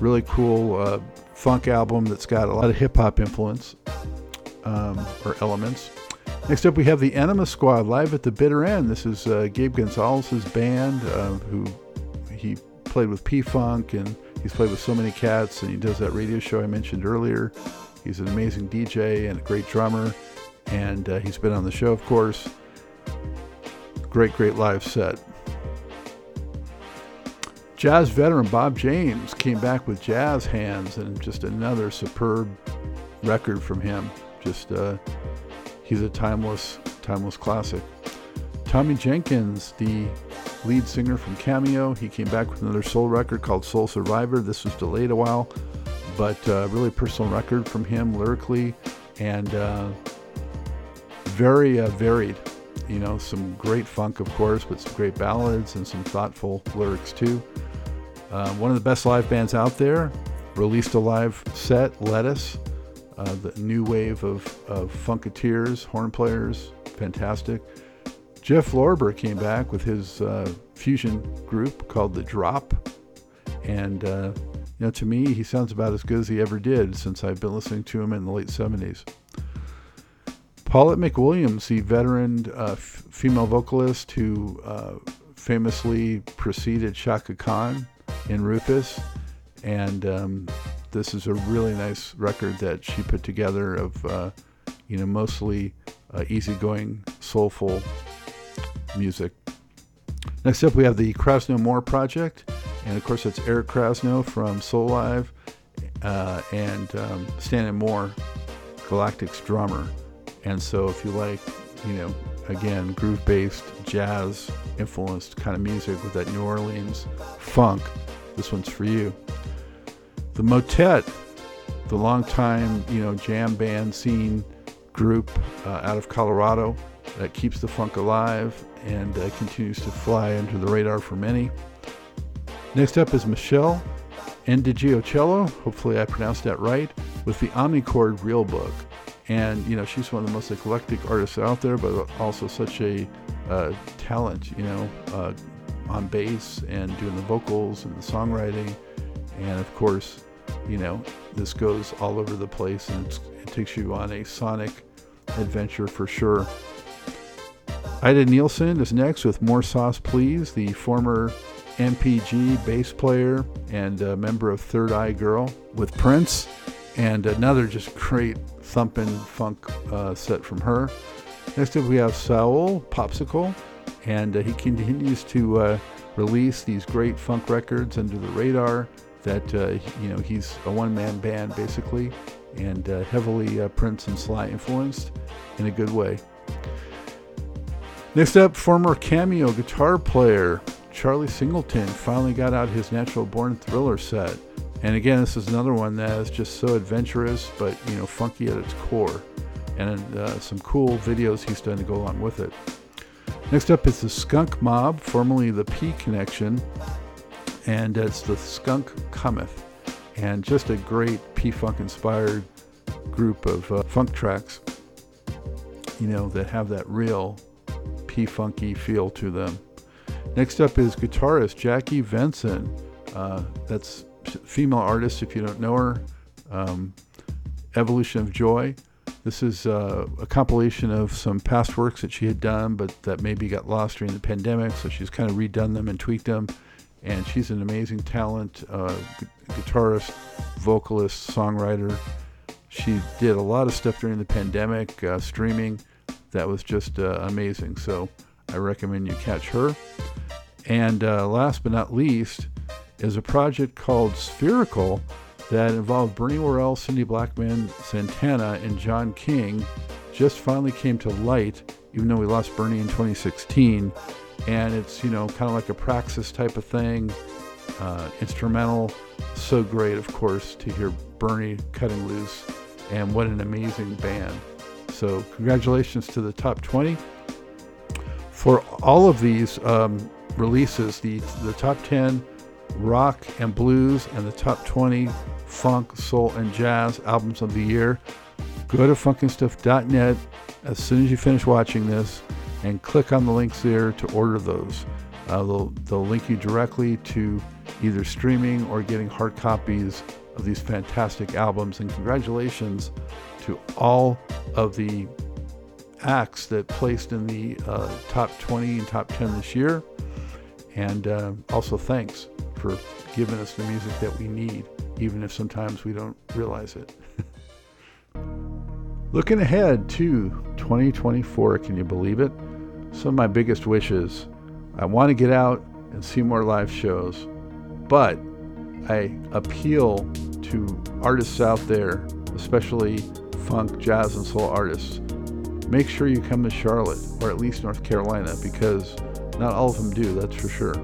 Really cool uh, funk album that's got a lot of hip hop influence um, or elements. Next up, we have the Enema Squad live at the bitter end. This is uh, Gabe Gonzalez's band, uh, who he played with P Funk and he's played with so many cats, and he does that radio show I mentioned earlier. He's an amazing DJ and a great drummer, and uh, he's been on the show, of course. Great, great live set. Jazz veteran Bob James came back with Jazz Hands, and just another superb record from him. Just uh, He's a timeless, timeless classic. Tomi Jenkins, the lead singer from Cameo, he came back with another soul record called Soul Survivor. This was delayed a while, but uh, really personal record from him lyrically and uh, very uh, varied. You know, some great funk, of course, but some great ballads and some thoughtful lyrics too. Uh, one of the best live bands out there. Released a live set, Lettuce uh, the new wave of, of Funketeers, horn players, fantastic. Jeff Lorber came back with his uh, fusion group called The Drop. And, uh, you know, to me, he sounds about as good as he ever did since I've been listening to him in the late 70s. Paulette McWilliams, the veteran uh, f- female vocalist who uh, famously preceded Chaka Khan in Rufus and um, this is a really nice record that she put together of, uh, you know, mostly uh, easygoing, soulful music. Next up, we have the Krasno Moore Project, and of course, it's Eric Krasno from Soulive uh, and um, Stan Moore, Galactic's drummer. And so, if you like, you know, again, groove-based, jazz-influenced kind of music with that New Orleans funk, this one's for you. The Motet, the longtime, you know, jam band scene group uh, out of Colorado that keeps the funk alive and uh, continues to fly under the radar for many. Next up is Michelle Cello, hopefully I pronounced that right, with the Omnichord Real Book. And, you know, she's one of the most eclectic artists out there, but also such a uh, talent, you know, uh, on bass and doing the vocals and the songwriting. And of course, you know, this goes all over the place and it takes you on a sonic adventure for sure. Ida Nielsen is next with More Sauce Please, the former MPG bass player and member of Third Eye Girl with Prince, and another just great thumping funk uh, set from her. Next up, we have Saul Popsicle, and uh, he continues to uh, release these great funk records under the radar. That uh, you know, he's a one-man band basically, and uh, heavily uh, Prince and Sly influenced in a good way. Next up, former cameo guitar player Charlie Singleton finally got out his Natural Born Thriller set. And again, this is another one that is just so adventurous, but you know, funky at its core. And uh, some cool videos he's done to go along with it. Next up is the Skunk Mob, formerly the P Connection, and it's the Skunk Cometh. And just a great P Funk inspired group of uh, funk tracks, you know, that have that real P funky feel to them. Next up is guitarist Jackie Venson. Uh, that's female artist if you don't know her. Um, Evolution of Joy. This is uh, a compilation of some past works that she had done, but that maybe got lost during the pandemic. So she's kind of redone them and tweaked them. And she's an amazing talent, uh, guitarist, vocalist, songwriter. She did a lot of stuff during the pandemic, uh, streaming that was just uh, amazing. So I recommend you catch her. And uh, last but not least is a project called Spherical that involved Bernie Worrell, Cindy Blackman, Santana, and John King. Just finally came to light, even though we lost Bernie in 2016. And it's, you know, kind of like a praxis type of thing, uh, instrumental. So great, of course, to hear Bernie cutting loose. And what an amazing band. So, congratulations to the top 20. For all of these um, releases, the, the top 10 rock and blues and the top 20 funk, soul, and jazz albums of the year, go to funknstuff.net as soon as you finish watching this and click on the links there to order those. Uh, they'll, they'll link you directly to either streaming or getting hard copies of these fantastic albums. And congratulations to all of the acts that placed in the uh, top 20 and top 10 this year. And uh, also thanks for giving us the music that we need, even if sometimes we don't realize it. [laughs] Looking ahead to 2024, can you believe it? Some of my biggest wishes. I want to get out and see more live shows, but I appeal to artists out there, especially funk, jazz, and soul artists, make sure you come to Charlotte or at least North Carolina because not all of them do, that's for sure.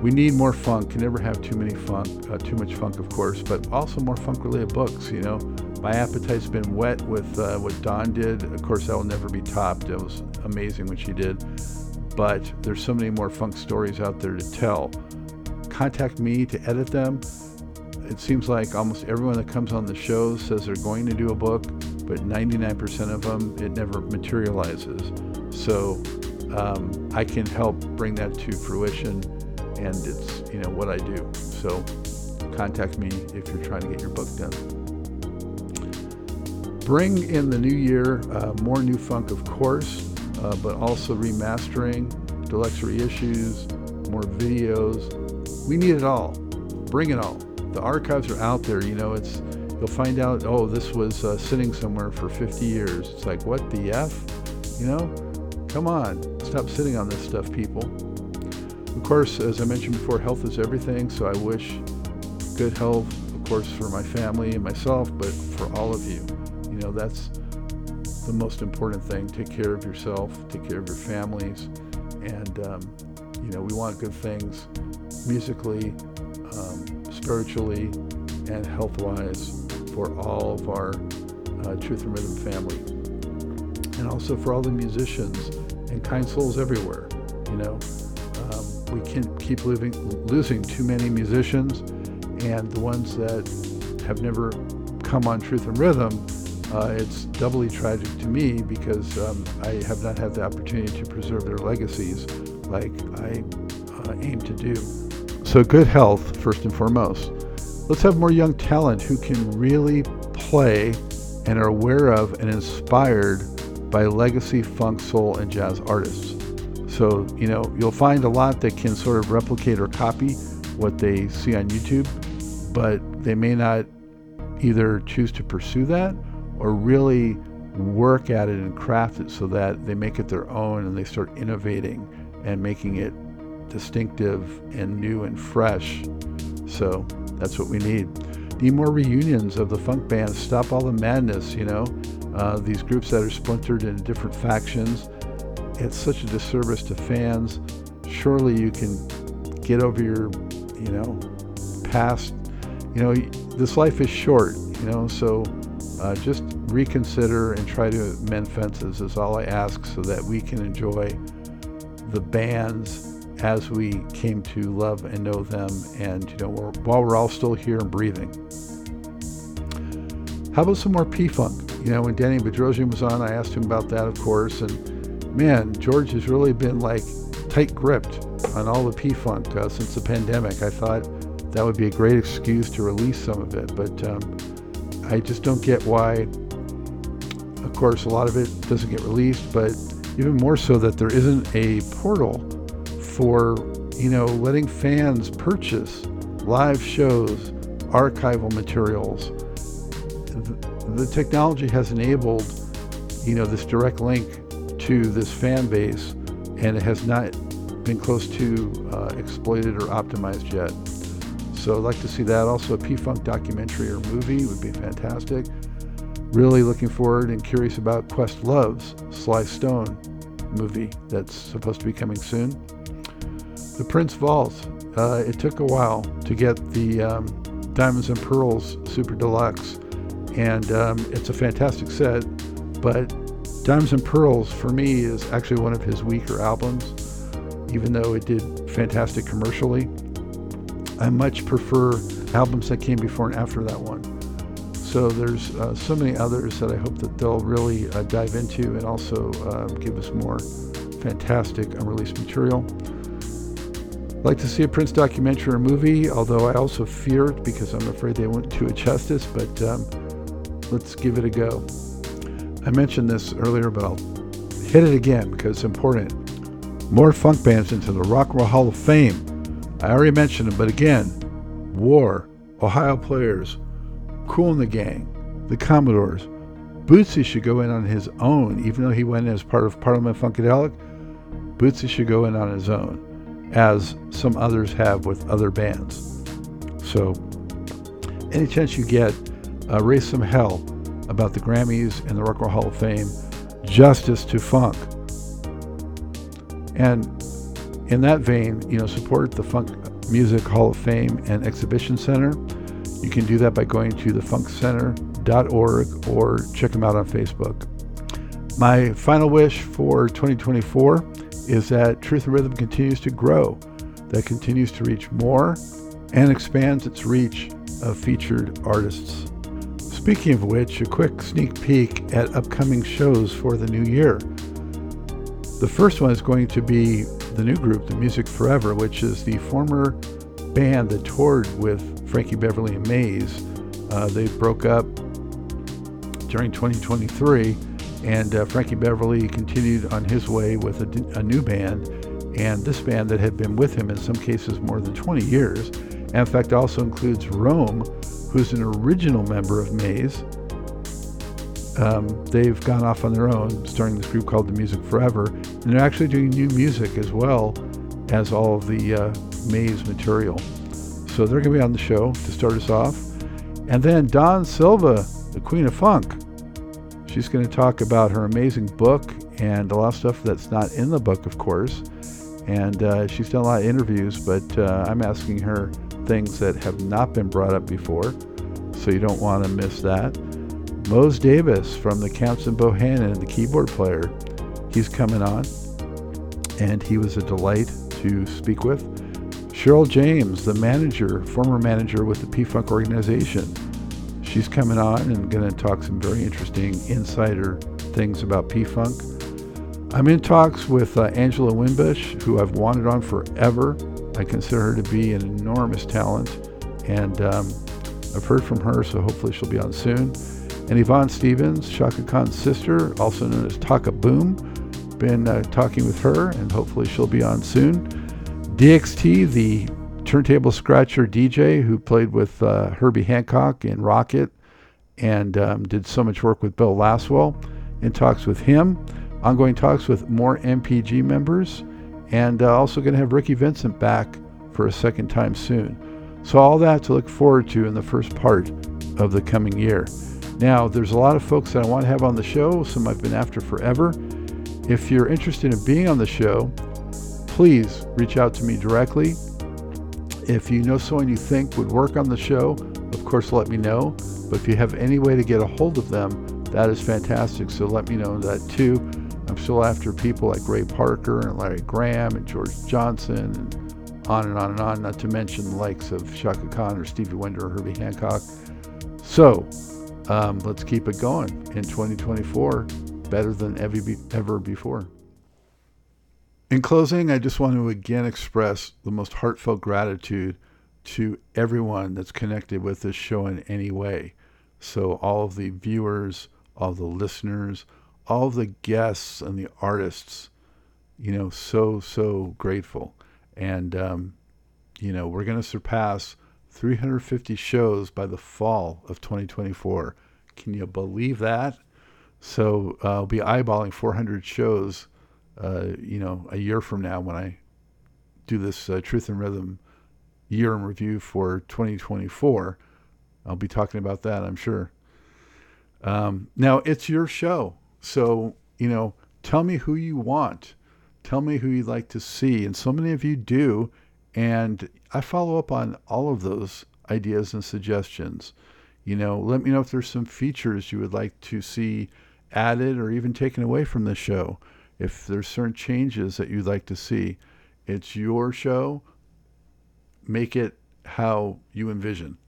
We need more funk. Can never have too many funk, uh, too much funk, of course, but also more funk-related books. You know, my appetite's been wet with uh, what Dawn did. Of course, that will never be topped. It was amazing what she did. But there's so many more funk stories out there to tell. Contact me to edit them it seems like almost everyone that comes on the show says they're going to do a book, but 99% of them, it never materializes. So um, I can help bring that to fruition, and it's you know what I do. So contact me if you're trying to get your book done. Bring in the new year uh, more new funk, of course, uh, but also remastering, deluxe reissues, more videos. We need it all. Bring it all the archives are out there. You know, it's you'll find out. Oh, this was uh, sitting somewhere for 50 years. It's like what the f? You know, come on, stop sitting on this stuff, people. Of course, as I mentioned before, health is everything. So I wish good health, of course, for my family and myself, but for all of you. You know, that's the most important thing. Take care of yourself. Take care of your families, and um, you know, we want good things musically. Um, spiritually and health wise for all of our uh, Truth in Rhythm family. And also for all the musicians and kind souls everywhere. You know, um, we can't keep living, losing too many musicians and the ones that have never come on Truth in Rhythm, uh, it's doubly tragic to me because um, I have not had the opportunity to preserve their legacies like I uh, aim to do. So, good health, first and foremost. Let's have more young talent who can really play and are aware of and inspired by legacy funk, soul, and jazz artists. So, you know, you'll find a lot that can sort of replicate or copy what they see on YouTube, but they may not either choose to pursue that or really work at it and craft it so that they make it their own and they start innovating and making it distinctive and new and fresh. So that's what we need. Need more reunions of the funk bands. Stop all the madness, you know. Uh, these groups that are splintered into different factions. It's such a disservice to fans. Surely you can get over your, you know, past. You know, this life is short, you know, so uh, just reconsider and try to mend fences is all I ask so that we can enjoy the bands as we came to love and know them and you know we're, while we're all still here and breathing. How about some more p-funk? You know when danny bedrosian was on i asked him about that of course and man george has really been like tight gripped on all the p-funk uh, since the pandemic. I thought that would be a great excuse to release some of it but um, i just don't get why of course a lot of it doesn't get released but even more so that there isn't a portal for you know letting fans purchase live shows, archival materials. The, technology has enabled you know this direct link to this fan base, and it has not been close to uh, exploited or optimized yet. So I'd like to see that. Also, a P-Funk documentary or movie would be fantastic. Really looking forward and curious about Questlove's Sly Stone movie that's supposed to be coming soon. The Prince Vaults. Uh, it took a while to get the um, Diamonds and Pearls Super Deluxe, and um, it's a fantastic set. But Diamonds and Pearls, for me, is actually one of his weaker albums, even though it did fantastic commercially. I much prefer albums that came before and after that one. So there's uh, so many others that I hope that they'll really uh, dive into and also uh, give us more fantastic unreleased material. I'd like to see a Prince documentary or movie, although I also fear it because I'm afraid they won't do it [laughs] justice, but um, let's give it a go. I mentioned this earlier, but I'll hit it again because it's important. More funk bands into the Rock Roll Hall of Fame. I already mentioned them, but again, War, Ohio Players, Kool and the Gang, the Commodores. Bootsy should go in on his own, even though he went in as part of Parliament Funkadelic. Bootsy should go in on his own as some others have with other bands. So, any chance you get, uh, raise some hell about the Grammys and the Rock and Roll Hall of Fame, justice to funk. And in that vein, you know, support the Funk Music Hall of Fame and Exhibition Center. You can do that by going to thefunkcenter.org or check them out on Facebook. My final wish for 2024 is that Truth in Rhythm continues to grow, that continues to reach more and expands its reach of featured artists. Speaking of which, a quick sneak peek at upcoming shows for the new year. The first one is going to be the new group, The Music Forever, which is the former band that toured with Frankie Beverly and Maze. Uh, they broke up during 2023 and uh, Frankie Beverly continued on his way with a, a, new band, and this band that had been with him in some cases more than 20 years. And in fact, also includes Rome, who's an original member of Maze. Um, they've gone off on their own, starting this group called The Music Forever, and they're actually doing new music as well as all of the uh, Maze material. So they're going to be on the show to start us off. And then Dawn Silva, the Queen of Funk, She's going to talk about her amazing book and a lot of stuff that's not in the book, of course. And uh, she's done a lot of interviews, but uh, I'm asking her things that have not been brought up before, so you don't want to miss that. Mose Davis from the Counts and Bohannon, the keyboard player, he's coming on, and he was a delight to speak with. Cheryl James, the manager, former manager with the P Funk organization. She's coming on and going to talk some very interesting insider things about P Funk. I'm in talks with uh, Angela Winbush, who I've wanted on forever. I consider her to be an enormous talent, and um, I've heard from her, so hopefully she'll be on soon. And Yvonne Stevens, Chaka Khan's sister, also known as Taka Boom, been uh, talking with her, and hopefully she'll be on soon. DXT, the turntable scratcher DJ who played with uh, Herbie Hancock in Rockit and um, did so much work with Bill Laswell, in talks with him ongoing talks with more MPG members, and uh, also going to have Ricky Vincent back for a second time soon. So, all that to look forward to in the first part of the coming year. Now, there's a lot of folks that I want to have on the show, some I've been after forever. If you're interested in being on the show, please reach out to me directly. If you know someone you think would work on the show, of course, let me know. But if you have any way to get a hold of them, that is fantastic. So let me know that too. I'm still after people like Ray Parker and Larry Graham and George Johnson and on and on and on, not to mention the likes of Chaka Khan or Stevie Wonder or Herbie Hancock. So um, let's keep it going in 2024, better than ever, before. In closing, I just want to again express the most heartfelt gratitude to everyone that's connected with this show in any way. So, all of the viewers, all the listeners, all the guests and the artists, you know, so, so grateful. And, um, you know, we're going to surpass 350 shows by the fall of 2024. Can you believe that? So uh, I'll be eyeballing 400 shows, uh, you know, a year from now when I do this uh, Truth in Rhythm year in review for 2024. I'll be talking about that, I'm sure. Um, now, it's your show. So, you know, tell me who you want. Tell me who you'd like to see. And so many of you do. And I follow up on all of those ideas and suggestions. You know, let me know if there's some features you would like to see added or even taken away from the show. If there's certain changes that you'd like to see, it's your show. Make it how you envision.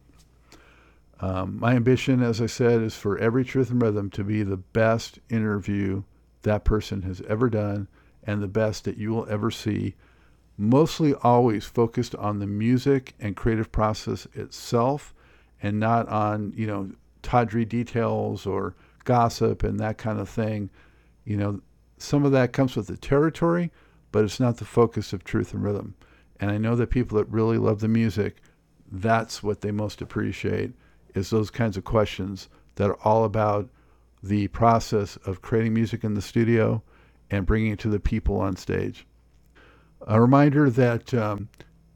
Um, my ambition, as I said, is for every Truth in Rhythm to be the best interview that person has ever done and the best that you will ever see. Mostly always focused on the music and creative process itself and not on, you know, tawdry details or gossip and that kind of thing. You know, some of that comes with the territory, but it's not the focus of Truth in Rhythm. And I know that people that really love the music, that's what they most appreciate is those kinds of questions that are all about the process of creating music in the studio and bringing it to the people on stage. A reminder that um,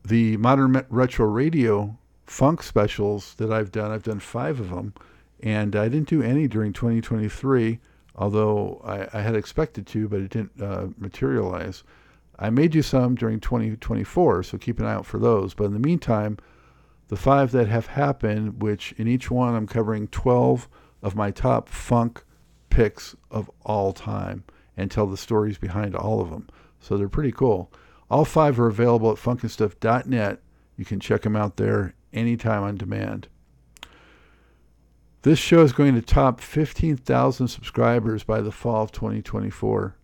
the Modern Retro Radio funk specials that I've done, I've done five of them, and I didn't do any during 2023, although I, I had expected to, but it didn't uh, materialize. I may do some during 2024, so keep an eye out for those. But in the meantime, the five that have happened, which in each one I'm covering 12 of my top funk picks of all time and tell the stories behind all of them. So they're pretty cool. All five are available at funknstuff.net. You can check them out there anytime on demand. This show is going to top 15,000 subscribers by the fall of 2024.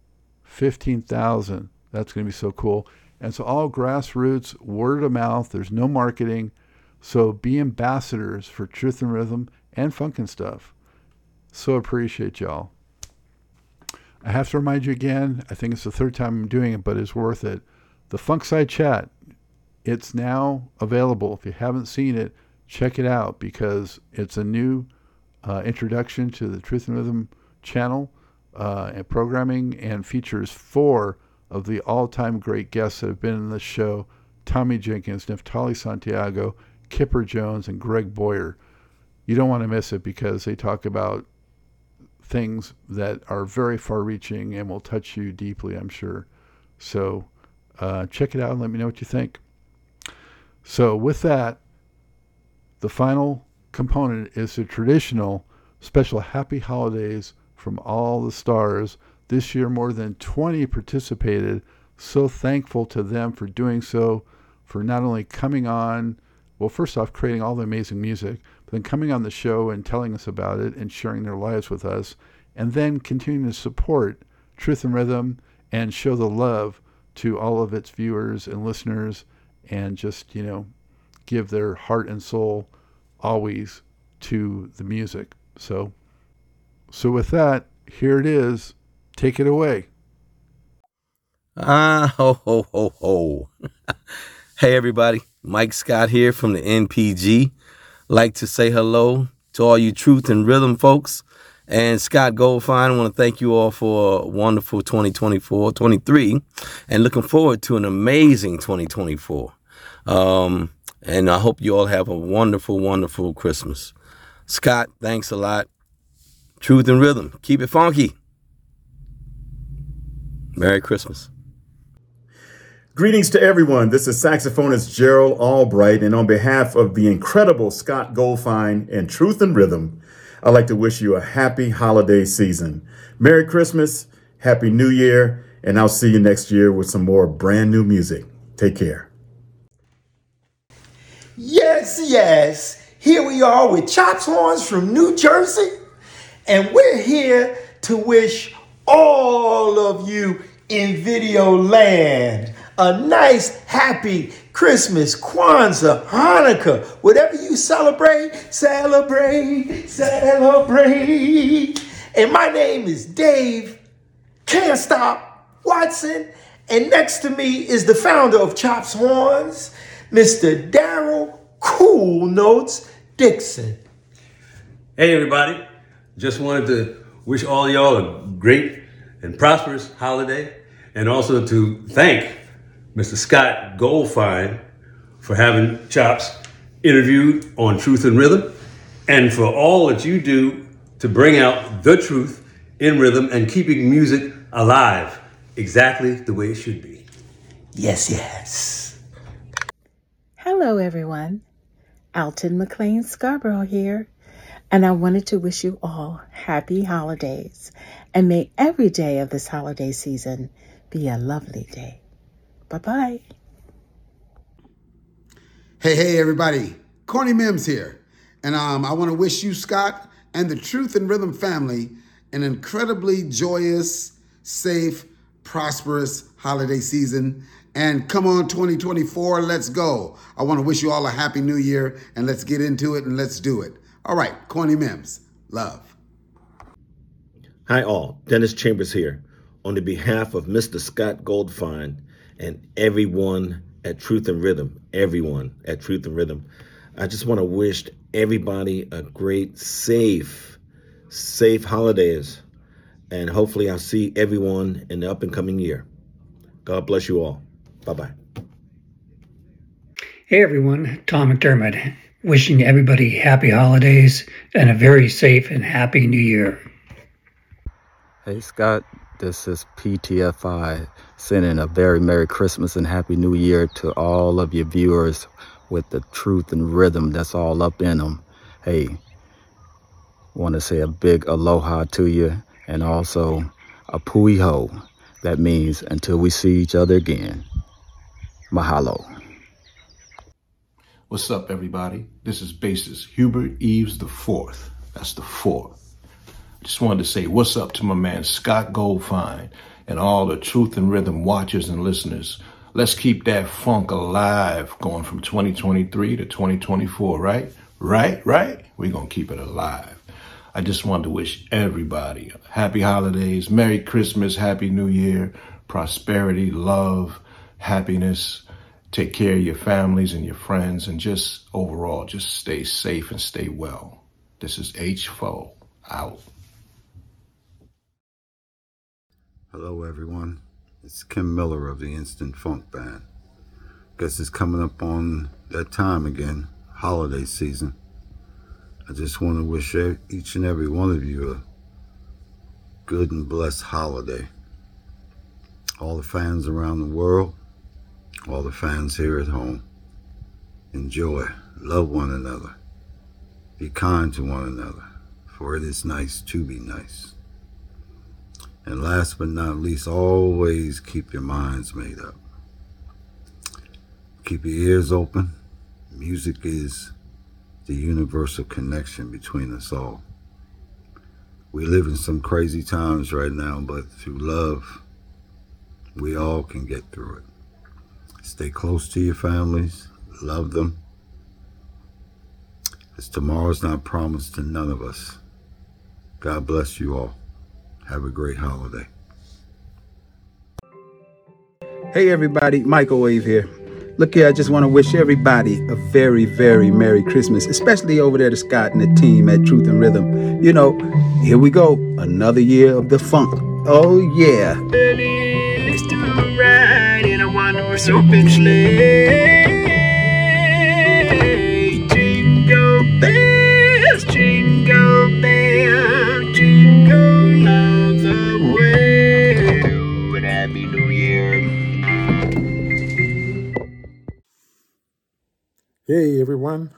15,000. That's going to be so cool. And so all grassroots, word of mouth. There's no marketing. So be ambassadors for Truth in Rhythm and Funknstuff. So appreciate y'all. I have to remind you again, I think it's the third time I'm doing it, but it's worth it. The Funkside Chat, it's now available. If you haven't seen it, check it out because it's a new uh, introduction to the Truth in Rhythm channel uh, and programming and features four of the all-time great guests that have been in the show, Tomi Jenkins, Neftali Santiago, Kipper Jones and Greg Boyer. You don't want to miss it because they talk about things that are very far reaching and will touch you deeply, I'm sure. So uh, check it out and let me know what you think. So, with that, the final component is the traditional special happy holidays from all the stars. This year, more than 20 participated. So thankful to them for doing so for not only coming on, well, first off, creating all the amazing music, but then coming on the show and telling us about it and sharing their lives with us, and then continuing to support Truth in Rhythm and show the love to all of its viewers and listeners and just, you know, give their heart and soul always to the music. So so with that, here it is. Take it away. Ah, ho, ho, ho, ho. [laughs] hey, everybody. Mike Scott here from the NPG. Like to say hello to all you truth in rhythm folks. And Scott Goldfine, I want to thank you all for a wonderful 2024, 23, and looking forward to an amazing 2024. Um, and I hope you all have a wonderful, wonderful Christmas. Scott, thanks a lot. Truth in rhythm. Keep it funky. Merry Christmas. Greetings to everyone. This is saxophonist Gerald Albright, and on behalf of the incredible Scott Goldfine and Truth in Rhythm, I'd like to wish you a happy holiday season. Merry Christmas, Happy New Year, and I'll see you next year with some more brand new music. Take care. Yes, yes. Here we are with Chops Horns from New Jersey, and we're here to wish all of you in video land a nice, happy Christmas, Kwanzaa, Hanukkah, whatever you celebrate, celebrate, celebrate. And my name is Dave, can't stop, Watson. And next to me is the founder of Chops Horns, Mr. Daryl Cool Notes Dixon. Hey, everybody. Just wanted to wish all y'all a great and prosperous holiday and also to thank Mr. Scott Goldfine for having Chops interviewed on Truth in Rhythm and for all that you do to bring out the truth in rhythm and keeping music alive exactly the way it should be. Yes, yes. Hello, everyone. Alton McClain Scarborough here, and I wanted to wish you all happy holidays and may every day of this holiday season be a lovely day. Bye bye. Hey, hey, everybody. Corny Mims here. And um, I want to wish you, Scott, and the Truth in Rhythm family an incredibly joyous, safe, prosperous holiday season. And come on, 2024, let's go. I want to wish you all a happy new year and let's get into it and let's do it. All right, Corny Mims, love. Hi, all. Dennis Chambers here. On the behalf of Mr. Scott Goldfine and everyone at Truth in Rhythm, everyone at Truth in Rhythm, I just want to wish everybody a great, safe, safe holidays. And hopefully, I'll see everyone in the up and coming year. God bless you all. Bye bye. Hey everyone, Tom McDermott, wishing everybody happy holidays and a very safe and happy new year. Hey Scott, this is PTFI sending a very Merry Christmas and Happy New Year to all of your viewers with the truth in rhythm that's all up in them. Hey, want to say a big aloha to you and also a pui ho. That means until we see each other again. Mahalo. What's up, everybody? This is bassist Hubert Eaves the Fourth. That's the fourth. Just wanted to say what's up to my man Scott Goldfine and all the Truth in Rhythm watchers and listeners. Let's keep that funk alive going from 2023 to 2024, right? Right, right? We're going to keep it alive. I just wanted to wish everybody happy holidays, Merry Christmas, Happy New Year, prosperity, love, happiness. Take care of your families and your friends, and just overall, just stay safe and stay well. This is H4 out. Hello, everyone. It's Kim Miller of the Instant Funk Band. Guess it's coming up on that time again, holiday season. I just want to wish each and every one of you a good and blessed holiday. All the fans around the world, all the fans here at home, enjoy, love one another, be kind to one another, for it is nice to be nice. And last but not least, always keep your minds made up. Keep your ears open. Music is the universal connection between us all. We live in some crazy times right now, but through love, we all can get through it. Stay close to your families, love them. As tomorrow's not promised to none of us. God bless you all. Have a great holiday. Hey everybody, Michael Wave here. Look here, I just want to wish everybody a very, very Merry Christmas, especially over there to Scott and the team at Truth in Rhythm. You know, here we go, another year of the funk. Oh yeah. Hey everyone,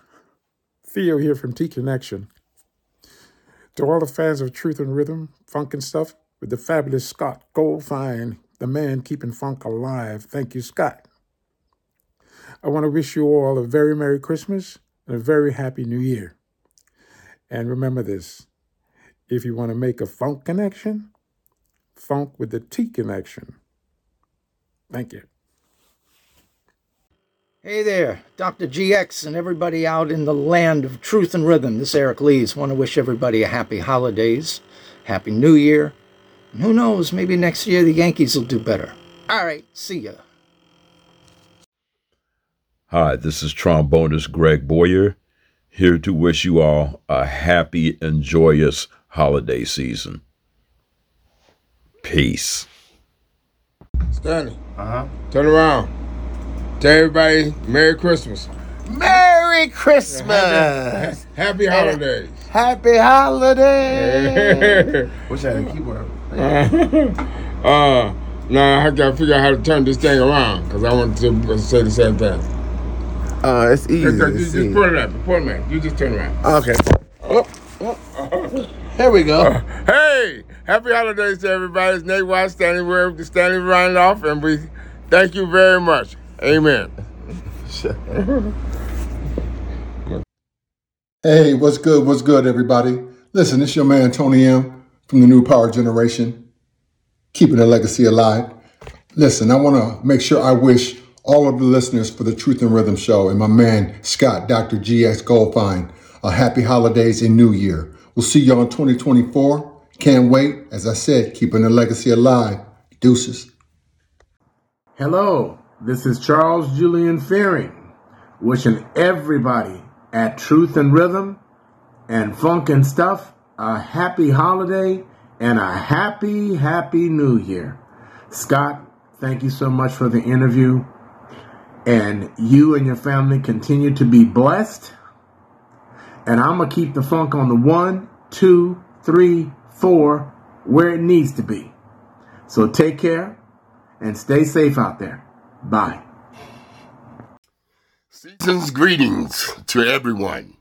Theo here from T Connection. To all the fans of Truth in Rhythm, Funknstuff, with the fabulous Scott Goldfine, the man keeping funk alive. Thank you, Scott. I want to wish you all a very Merry Christmas and a very Happy New Year. And remember this if you want to make a funk connection, funk with the T connection. Thank you. Hey there, Dr. GX and everybody out in the land of truth in rhythm. This is Eric Leeds. Want to wish everybody a happy holidays, happy new year. And who knows, maybe next year the Yankees will do better. All right, see ya. Hi, this is trombonist Greg Boyer, here to wish you all a happy and joyous holiday season. Peace. Stanley. Uh huh. Turn around. Tell everybody Merry Christmas. Merry Christmas. Happy, happy holidays. Happy holidays. [laughs] What's that keyboard? [laughs] uh, now I gotta figure out how to turn this thing around because I want to say the same thing. Uh, it's easy. Just, it's just, easy. put it up. Put it up. You just turn around. Okay. Oh, Here we go. Uh, [laughs] hey, happy holidays to everybody. It's Nate Stanley Ware, Stanley Randolph, and we thank you very much. Amen. Hey, what's good? What's good, everybody? Listen, it's your man Tony M from the New Power Generation, keeping the legacy alive. Listen, I want to make sure I wish all of the listeners for the Truth in Rhythm Show and my man Scott, Dr. GX Goldfine, a happy holidays and New Year. We'll see y'all in 2024. Can't wait. As I said, keeping the legacy alive. Deuces. Hello, this is Charles Julian Fearing, wishing everybody at Truth in Rhythm and Funknstuff a happy holiday and a happy, happy new year. Scott, thank you so much for the interview. And you and your family continue to be blessed. And I'm going to keep the funk on the one, two, three, four, where it needs to be. So take care and stay safe out there. Bye. Season's greetings to everyone.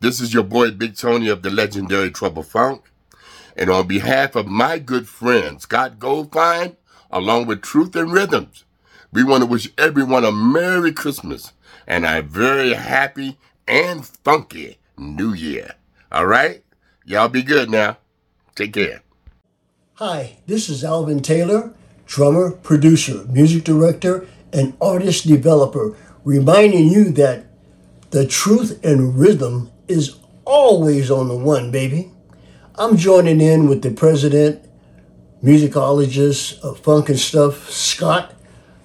This is your boy Big Tony of the legendary Trouble Funk. And on behalf of my good friend Scott Goldfine, along with Truth in Rhythms, we want to wish everyone a Merry Christmas and a very happy and funky New Year. All right? Y'all be good now. Take care. Hi, this is Alvin Taylor, drummer, producer, music director, and artist developer, reminding you that the truth in rhythm is always on the one, baby. I'm joining in with the president, musicologist of Funknstuff, Scott,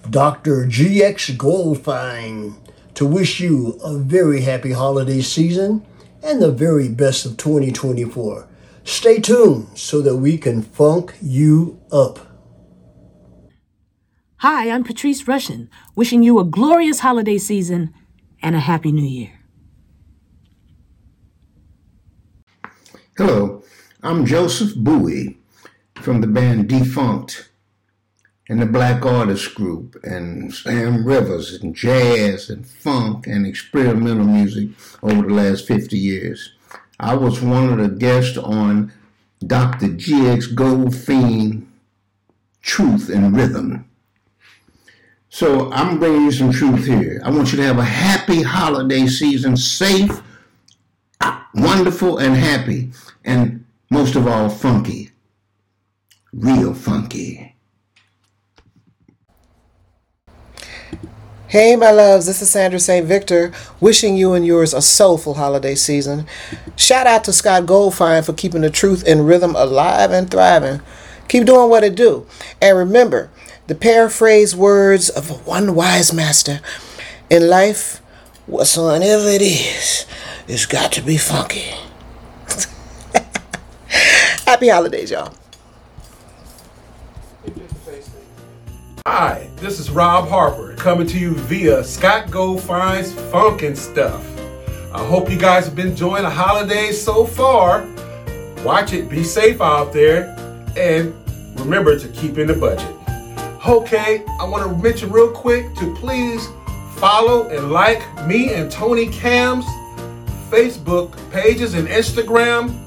Dr. GX Goldfine, to wish you a very happy holiday season and the very best of 2024. Stay tuned so that we can funk you up. Hi, I'm Patrice Rushen, wishing you a glorious holiday season and a happy new year. Hello, I'm Joseph Bowie from the band Defunkt and the Black Artist Group and Sam Rivers and jazz and funk and experimental music over the last 50 years. I was one of the guests on Dr. GX Goldfine Truth in Rhythm. So I'm bringing you some truth here. I want you to have a happy holiday season, safe, wonderful, and happy. And most of all, funky. Real funky. Hey, my loves, this is Sandra St. Victor, wishing you and yours a soulful holiday season. Shout out to Scott Goldfine for keeping the truth in rhythm alive and thriving. Keep doing what it do. And remember, the paraphrase words of one wise master in life, whatsoever it is, it's got to be funky. [laughs] Happy holidays, y'all. Hi, this is Rob Harper coming to you via Scott Goldfine's Funknstuff. I hope you guys have been enjoying the holidays so far. Watch it, be safe out there, and remember to keep in the budget. Okay, I want to mention real quick to please follow and like me and Tony Cam's Facebook pages and Instagram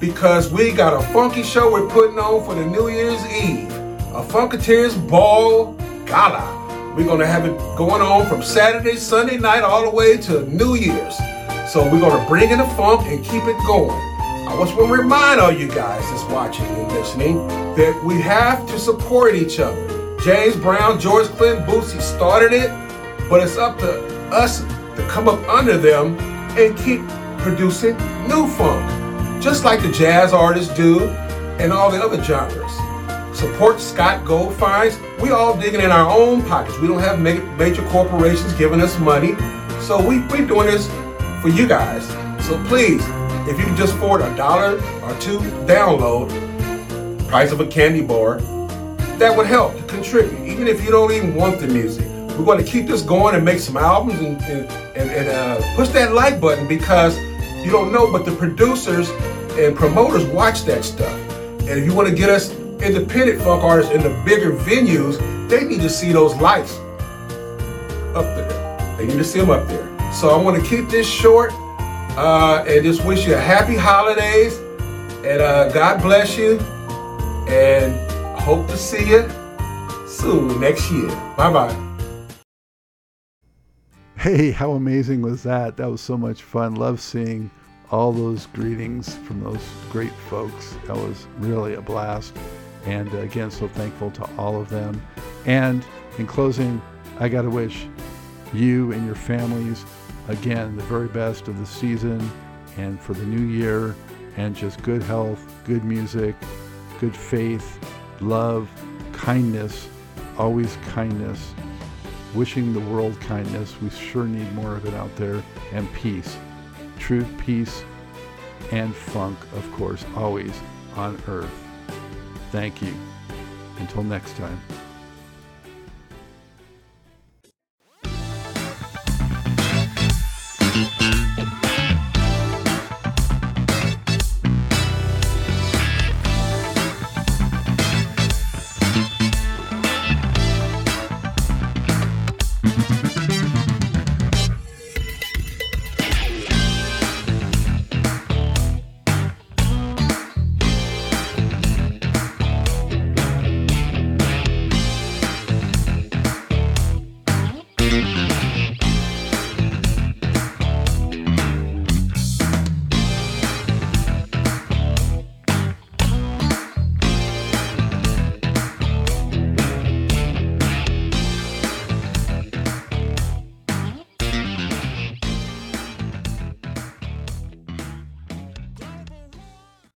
because we got a funky show we're putting on for the New Year's Eve. A Funketeers Ball Gala. We're gonna have it going on from Saturday, Sunday night, all the way to New Year's. So we're gonna bring in the funk and keep it going. I just want to remind all you guys that's watching and listening that we have to support each other. James Brown, George Clinton, Bootsy started it, but it's up to us to come up under them and keep producing new funk, just like the jazz artists do and all the other genres support Scott Goldfines. We all digging in our own pockets. We don't have ma- major corporations giving us money. So we, we're doing this for you guys. So please, if you can just afford a dollar or two download, price of a candy bar, that would help to contribute, even if you don't even want the music. We're going to keep this going and make some albums and, and, and, and uh, push that like button because you don't know, but the producers and promoters watch that stuff. And if you want to get us independent funk artists in the bigger venues, they need to see those lights up there. They need to see them up there. So I want to keep this short uh, and just wish you a happy holidays and uh, God bless you and hope to see you soon next year. Bye bye. Hey, how amazing was that? That was so much fun. Love seeing all those greetings from those great folks. That was really a blast. And uh, again, so thankful to all of them. And in closing, I got to wish you and your families, again, the very best of the season and for the new year, and just good health, good music, good faith, love, kindness, always kindness, wishing the world kindness. We sure need more of it out there, and peace. Truth, peace, and funk, of course, always on earth. Thank you. Until next time.